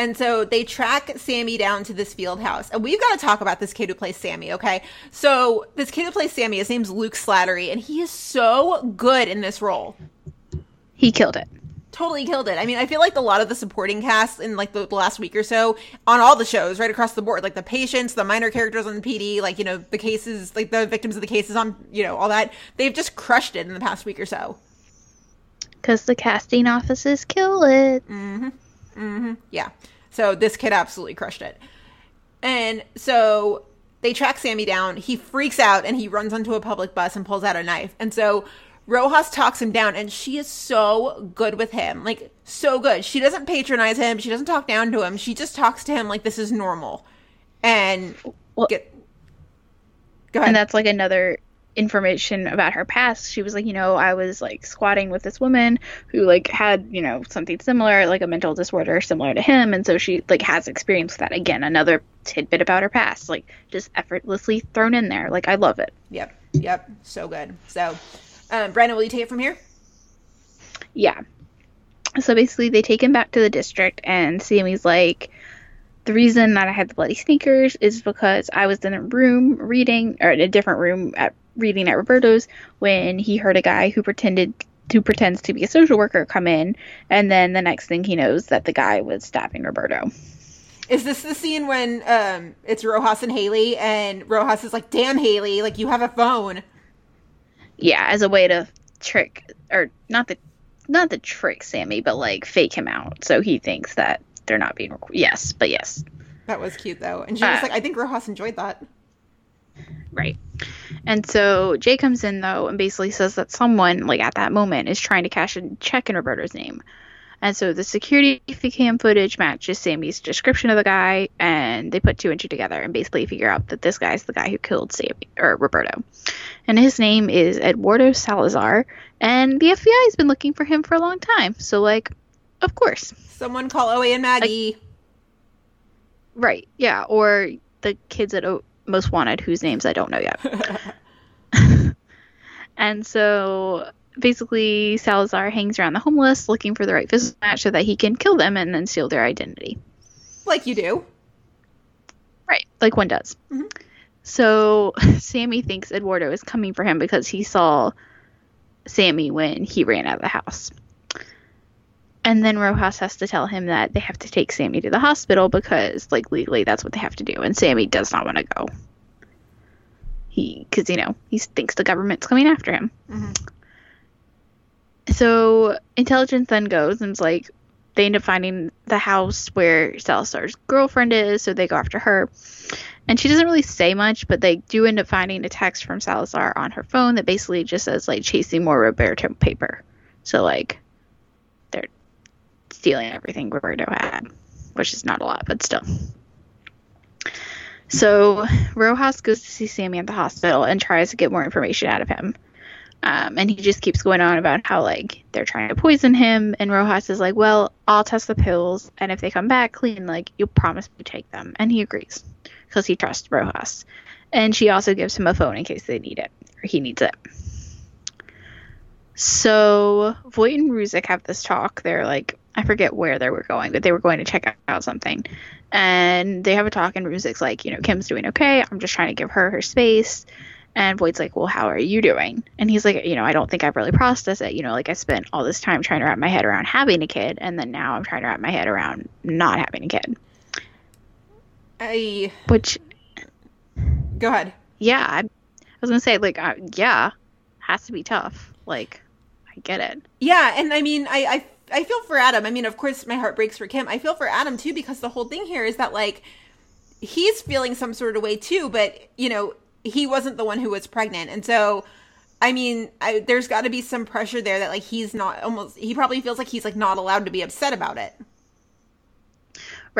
And so they track Sammy down to this field house. And we've got to talk about this kid who plays Sammy, okay? So this kid who plays Sammy, his name's Luke Slattery, and he is so good in this role. He killed it. Totally killed it. I mean, I feel like a lot of the supporting cast in like the, the last week or so on all the shows, right across the board, like the patients, the minor characters on the PD, like, you know, the cases, like the victims of the cases on, you know, all that, they've just crushed it in the past week or so. Because the casting offices kill it. Mm-hmm. Mm-hmm. Yeah. So this kid absolutely crushed it. And so they track Sammy down. He freaks out and he runs onto a public bus and pulls out a knife. And so Rojas talks him down and she is so good with him. Like, so good. She doesn't patronize him. She doesn't talk down to him. She just talks to him like this is normal. And Well- get. Go ahead. And that's like another information about her past. She was like, you know, I was like squatting with this woman who like had, you know, something similar, like a mental disorder similar to him. And so she like has experience with that. Again, another tidbit about her past, like just effortlessly thrown in there. Like I love it. Yep. Yep. So good. So, um, Brandon, will you take it from here? Yeah. So basically, they take him back to the district, and Sammy's like, the reason that I had the bloody sneakers is because I was in a room reading, or in a different room at reading at Roberto's when he heard a guy who pretended who pretends to be a social worker come in, and then the next thing he knows that the guy was stabbing Roberto. Is this the scene when um it's Rojas and Haley and Rojas is like, "Damn Haley, like you have a phone." Yeah, as a way to trick or not the not the trick Sammy, but like fake him out so he thinks that they're not being recorded. Yes, but yes. That was cute though. And she was Uh, like, "I think Rojas enjoyed that." Right. And so Jay comes in though and basically says that someone, like at that moment, is trying to cash a check in Roberto's name. And so the security cam footage matches Sammy's description of the guy, and they put two and two together and basically figure out that this guy's the guy who killed Sammy or Roberto. And his name is Eduardo Salazar, and the FBI has been looking for him for a long time. So like, of course. Someone call OA and Maggie. Right. Yeah. Or the kids at o- Most Wanted, whose names I don't know yet. and so basically, Salazar hangs around the homeless looking for the right physical match so that he can kill them and then steal their identity. like you do. Right. Like one does. Mm-hmm. So Sammy thinks Eduardo is coming for him because he saw Sammy when he ran out of the house. And then Rojas has to tell him that they have to take Sammy to the hospital because, like, legally that's what they have to do. And Sammy does not want to go. He, because, you know, he thinks the government's coming after him. Mm-hmm. So intelligence then goes and is like, they end up finding the house where Salazar's girlfriend is, so they go after her. And she doesn't really say much, but they do end up finding a text from Salazar on her phone that basically just says like chasing more Roberto paper. So like stealing everything Roberto had, which is not a lot, but still. So Rojas goes to see Sammy at the hospital and tries to get more information out of him. Um, and he just keeps going on about how like they're trying to poison him, and Rojas is like, "Well, I'll test the pills, and if they come back clean, like you'll promise to take them." And he agrees because he trusts Rojas. And she also gives him a phone in case they need it or he needs it. So Voight and Ruzek have this talk. They're like, I forget where they were going, but they were going to check out something. And they have a talk, and Ruzek's like, you know, Kim's doing okay. I'm just trying to give her her space. And Voight's like, well, how are you doing? And he's like, you know, I don't think I've really processed it. You know, like I spent all this time trying to wrap my head around having a kid, and then now I'm trying to wrap my head around not having a kid. I Which, go ahead. yeah, I, I was gonna say, like, uh, yeah, has to be tough. Like, I get it. Yeah, and I mean, I, I I feel for Adam. I mean, of course, my heart breaks for Kim. I feel for Adam too because the whole thing here is that like he's feeling some sort of way too, but you know, he wasn't the one who was pregnant, and so. I mean, I, there's got to be some pressure there that like he's not almost. He probably feels like he's like not allowed to be upset about it.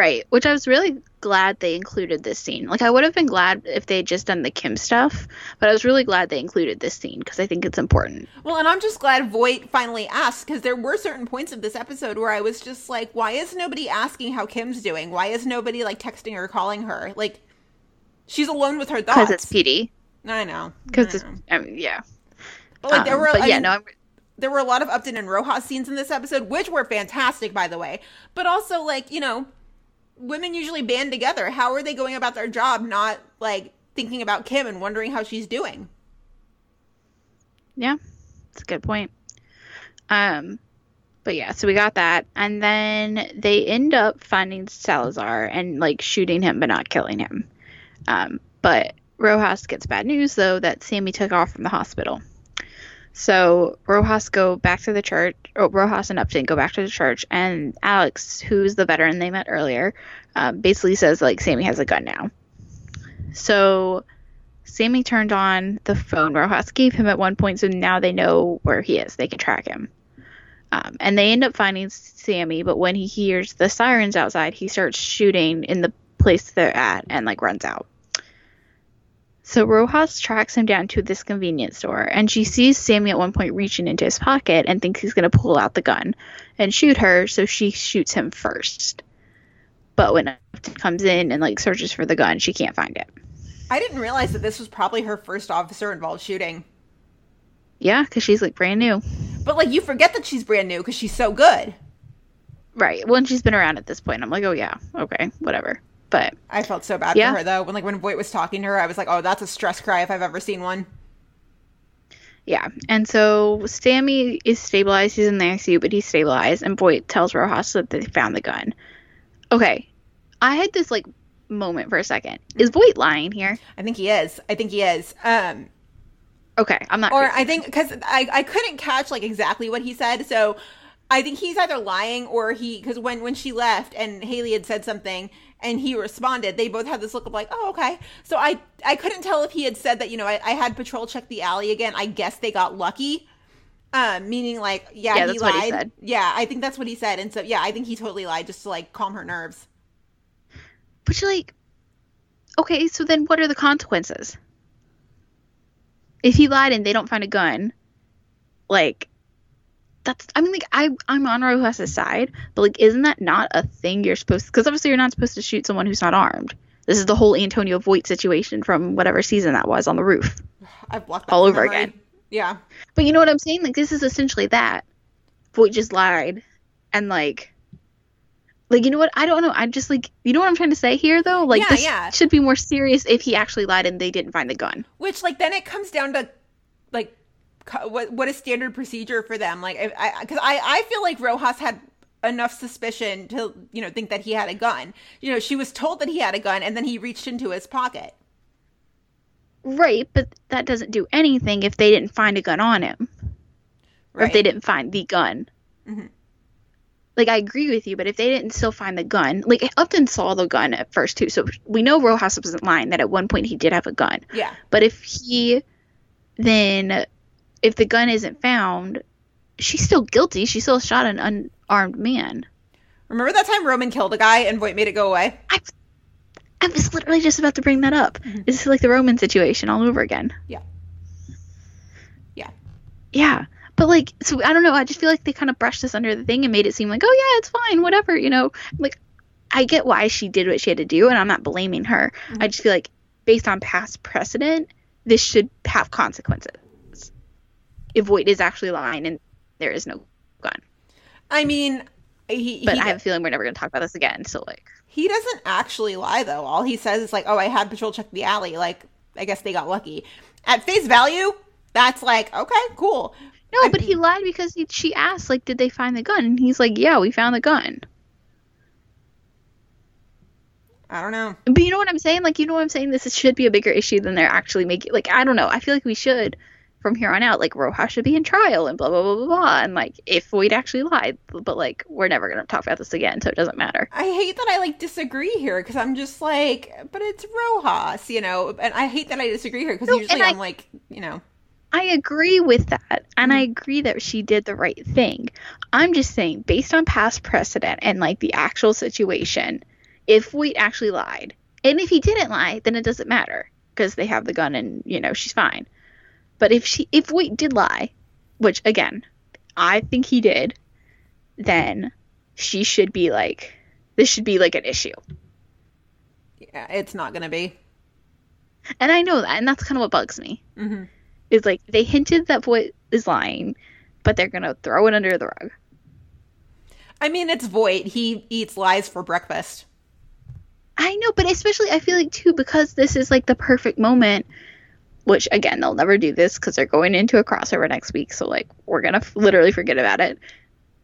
Right, which I was really glad they included this scene. Like, I would have been glad if they had just done the Kim stuff, but I was really glad they included this scene because I think it's important. Well, and I'm just glad Voight finally asked because there were certain points of this episode where I was just like, why is nobody asking how Kim's doing? Why is nobody like texting her, calling her? Like, she's alone with her thoughts. Because it's PD. I know. Because it's. I mean, yeah. But like there Um, were, but I yeah, mean, no, I'm, there were a lot of Upton and Rojas scenes in this episode, which were fantastic, by the way. But also, like you know, women usually band together. How are they going about their job, not like thinking about Kim and wondering how she's doing? yeah, it's a good point. Um, but yeah, so we got that, and then they end up finding Salazar and like shooting him, but not killing him. Um, but Rojas gets bad news though that Sammy took off from the hospital. So Rojas go back to the church. Oh, Rojas and Upton go back to the church, and Alex, who's the veteran they met earlier, um, basically says like Sammy has a gun now. So Sammy turned on the phone Rojas gave him at one point, so now they know where he is. They can track him. Um, and they end up finding Sammy, but when he hears the sirens outside, he starts shooting in the place they're at and like runs out. So Rojas tracks him down to this convenience store, and she sees Sammy at one point reaching into his pocket and thinks he's going to pull out the gun and shoot her, so she shoots him first. But when Upton comes in and like searches for the gun, she can't find it. I didn't realize that this was probably her first officer involved shooting. Yeah, because she's like brand new. But like you forget that she's brand new because she's so good. Right. Well, and she's been around at this point. I'm like, oh yeah, okay, whatever. But I felt so bad Yeah. for her though. When like when Voight was talking to her, I was like, oh, that's a stress cry if I've ever seen one. yeah, and so Sammy is stabilized. He's in the ICU, but he's stabilized. And Voight tells Rojas that they found the gun. Okay, I had this like moment for a second. Is Voight lying here? I think he is. I think he is. Um, Okay, I'm not. or crazy. I think because I, I couldn't catch like exactly what he said, so I think he's either lying or he because when when she left and Haley had said something and he responded, they both had this look of like, oh okay. So I I couldn't tell if he had said that you know I, I had patrol check the alley again. I guess they got lucky. Um, meaning like yeah, Yeah, he lied. he. Yeah, I think that's what he said, and so yeah, I think he totally lied just to like calm her nerves. But you're like, okay, so then what are the consequences? If he lied and they don't find a gun, like, that's, I mean, like, I, I'm on Rojas's side, but, like, isn't that not a thing you're supposed to, because obviously you're not supposed to shoot someone who's not armed. This is the whole Antonio Voight situation from whatever season that was on the roof. I've blocked All over memory. again. Yeah, But you know what I'm saying? Like, this is essentially that. Voight just lied. And, like, like, you know what? I don't know. I'm just, like, you know what I'm trying to say here, though? Like, Yeah, this yeah. should be more serious if he actually lied and they didn't find the gun. which like then it comes down to like what what is standard procedure for them like if i because i i feel like rojas had enough suspicion to you know think that he had a gun you know she was told that he had a gun and then he reached into his pocket Right, but that doesn't do anything if they didn't find a gun on him. Or if they didn't find the gun. Mhm. Like, I agree with you, but if they didn't still find the gun, like, Upton saw the gun at first, too. So we know Rojas wasn't lying that at one point he did have a gun. yeah But if he then, if the gun isn't found, she's still guilty. She still shot an unarmed man. remember that time roman killed a guy and voight made it go away I, I was literally just about to bring that up. Mm-hmm. This is like the Roman situation all over again. yeah yeah Yeah. But like, so I don't know. I just feel like they kind of brushed this under the thing and made it seem like, oh yeah, it's fine, whatever, you know. Like, I get why she did what she had to do, and I'm not blaming her. I mm-hmm. just feel like, based on past precedent, this should have consequences. If Voight is actually lying and there is no gun, i mean he, but he, I have a feeling we're never going to talk about this again. So like, he doesn't actually lie though all he says is like oh i had patrol check the alley like i guess they got lucky at face value that's like okay cool no, I- but he lied because he, she asked like, did they find the gun? And he's like, yeah, we found the gun. i don't know But you know what I'm saying? Like, you know what I'm saying? This is- should be a bigger issue than they're actually making. Like, I don't know. I feel like we should, from here on out, like, Rojas should be in trial and blah, blah, blah, blah, blah. And, like, if Voight actually lied, but, like, we're never going to talk about this again, so it doesn't matter. I hate that I like disagree here because I'm just like, but it's Rojas, you know, and I hate that I disagree here because No, usually I- I'm like, you know, I agree with that. And I mm-hmm. agree that she did the right thing. I'm just saying, based on past precedent and, like, the actual situation, if Voight actually lied, and if he didn't lie, then it doesn't matter because they have the gun and, you know, she's fine. But if she, if Voight did lie, which again, I think he did, then she should be like, this should be like an issue. yeah, it's not gonna be. And I know that, and that's kind of what bugs me. hmm Is like they hinted that Voight is lying, but they're gonna throw it under the rug. I mean, it's Voight. He eats lies for breakfast. I know, but especially I feel like too because this is like the perfect moment. Which again, they'll never do this because they're going into a crossover next week. So like, we're gonna f- literally forget about it.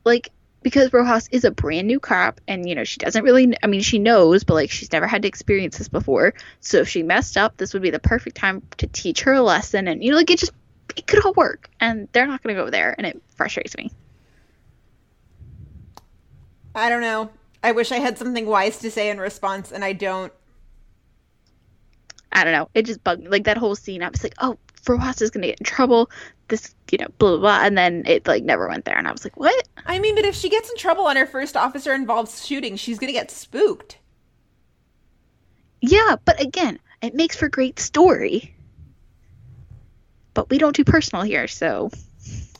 Like because Rojas is a brand new cop, and you know she doesn't really. I mean, she knows, but like she's never had to experience this before. So if she messed up, this would be the perfect time to teach her a lesson. And you know, like it just it could all work, and they're not gonna go there, and it frustrates me. I don't know. I wish I had something wise to say in response, and I don't. I don't know. It just bugged me. Like that whole scene, I was like, oh, Rojas is gonna get in trouble. This, you know, blah blah blah, and then it like never went there, and I was like, what? I mean, but if she gets in trouble on her first officer involved shooting, she's gonna get spooked. Yeah, but again, it makes for great story. But we don't do personal here, so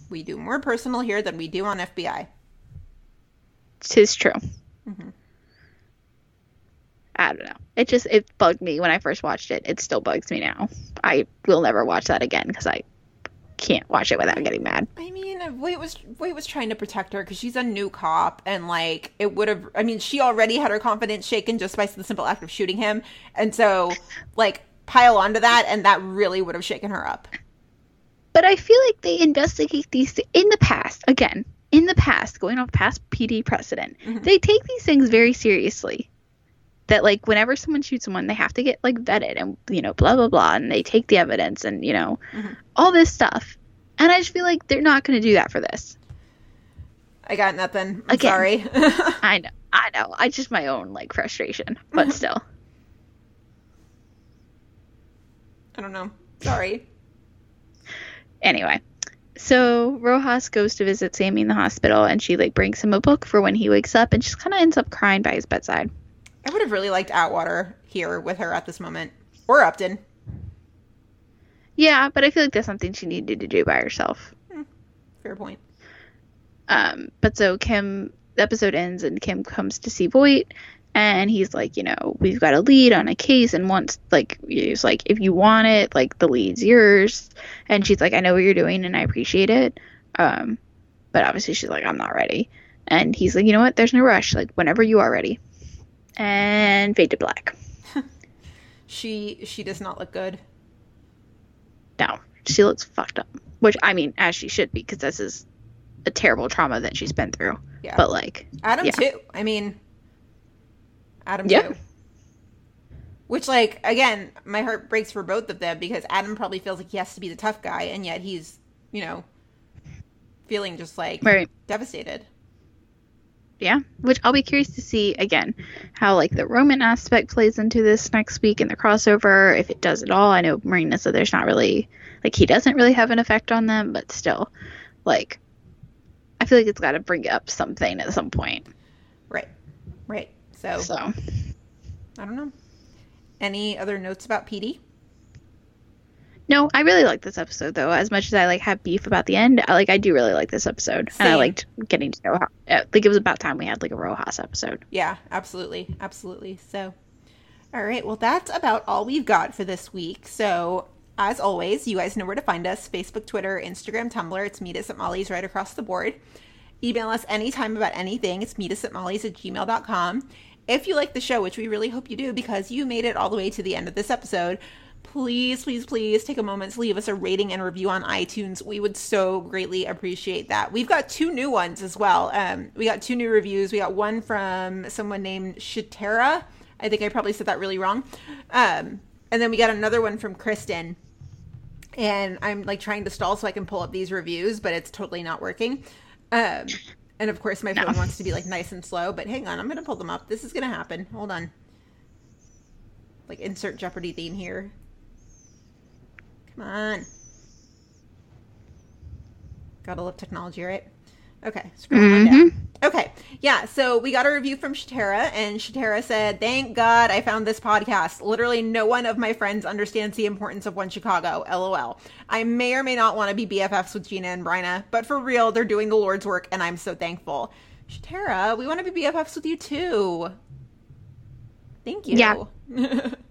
We do more personal here than we do on FBI. tis true. Mhm. I don't know. It just it bugged me when I first watched it. It still bugs me now. I will never watch that again because I can't watch it without getting mad. I mean, Voight was Voight was trying to protect her because she's a new cop, and like it would have. I mean, she already had her confidence shaken just by the simple act of shooting him, and so like pile onto that, and that really would have shaken her up. But I feel like they investigate these th- in the past. Again, in the past, going off past PD precedent, mm-hmm. they take these things very seriously. That like whenever someone shoots someone, they have to get like vetted and you know blah blah blah, and they take the evidence and you know mm-hmm. all this stuff. And I just feel like they're not going to do that for this. I got nothing. I'm Again. sorry. I know, I know. I just my own like frustration, but still. I don't know. Sorry. Anyway, so Rojas goes to visit Sammy in the hospital, and she like brings him a book for when he wakes up, and just kind of ends up crying by his bedside. I would have really liked Atwater here with her at this moment. Or Upton. Yeah, but I feel like that's something she needed to do by herself. Fair point. Um, but so Kim, the episode ends, and Kim comes to see Voight, and he's like, you know, we've got a lead on a case, and once, like, he's like, if you want it, like, the lead's yours. And she's like, I know what you're doing, and I appreciate it. Um, but obviously, she's like, I'm not ready. And he's like, you know what? There's no rush. Like, whenever you are ready. And fade to black. She she does not look good. No, she looks fucked up. Which, I mean, as she should be, because this is a terrible trauma that she's been through. Yeah. But, like, Adam Yeah. too. I mean Adam Yeah. too. Which like again, my heart breaks for both of them because Adam probably feels like he has to be the tough guy and yet he's, you know, feeling just like Right. devastated. Yeah which i'll be curious to see again how like the roman aspect plays into this next week in the crossover if it does at all i know marina said there's not really like he doesn't really have an effect on them but still like i feel like it's got to bring up something at some point Right. Right. So, so I don't know. Any other notes about PD? No i really like this episode though as much as i like have beef about the end i like i do really like this episode and i liked getting to know how uh, i think it was about time we had like a rojas episode Yeah, absolutely. Absolutely. So, all right. Well, that's about all we've got for this week. So, as always, you guys know where to find us Facebook, Twitter, Instagram, Tumblr. It's Meet Us at Molly's right across the board. Email us anytime about anything. It's meet us at molly's at gmail.com. If you like the show, which we really hope you do because you made it all the way to the end of this episode, please, please, please take a moment to leave us a rating and review on iTunes. We would so greatly appreciate that. We've got two new ones as well. Um, we got two new reviews. We got one from someone named Shatera. I think I probably said that really wrong. Um, and then we got another one from Kristen. And I'm like trying to stall so I can pull up these reviews, but it's totally not working. Um, and of course, my phone wants to be like nice and slow, but hang on, I'm going to pull them up. This is going to happen. Hold on. Like, insert Jeopardy theme here. Come on. Gotta love technology, right? Okay, scroll on down. Mm-hmm. Okay, yeah, so we got a review from Shatera, and Shatera said, Thank God I found this podcast. Literally, no one of my friends understands the importance of One Chicago. LOL. I may or may not want to be BFFs with Gina and Bryna, but for real, they're doing the Lord's work, and I'm so thankful. Shatera, we want to be BFFs with you too. Thank you. Yeah.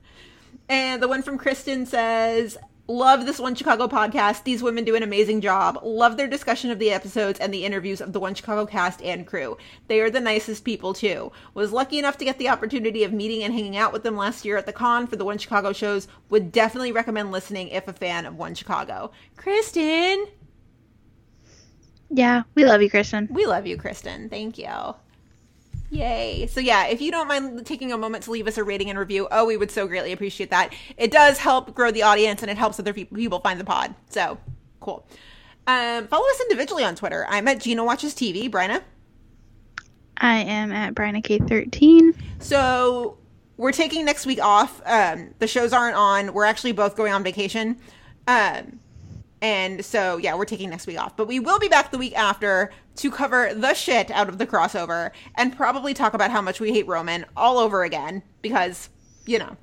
And the one from Kristen says, Love this One Chicago podcast. These women do an amazing job. Love their discussion of the episodes and the interviews of the One Chicago cast and crew. They are the nicest people, too. Was lucky enough to get the opportunity of meeting and hanging out with them last year at the con for the One Chicago shows. Would definitely recommend listening if a fan of One Chicago. Kristen! yeah we love you kristen We love you, Kristen. Thank you. Yay. So, yeah, if you don't mind taking a moment to leave us a rating and review, oh, we would so greatly appreciate that. It does help grow the audience and it helps other peop- people find the pod. So, cool. Um, follow us individually on Twitter. I'm at Gina Watches TV. Bryna? i am at bryna k13 So, we're taking next week off. Um, the shows aren't on. We're actually both going on vacation. Um, and so, yeah, we're taking next week off. But we will be back the week after to cover the shit out of the crossover and probably talk about how much we hate Roman all over again because, you know,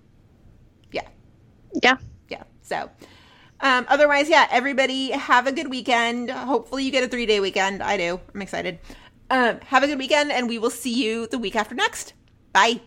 yeah, yeah yeah. So, um, otherwise, yeah, everybody have a good weekend. Hopefully, you get a three day weekend. I do. I'm excited. Um, have a good weekend, and we will see you the week after next. Bye.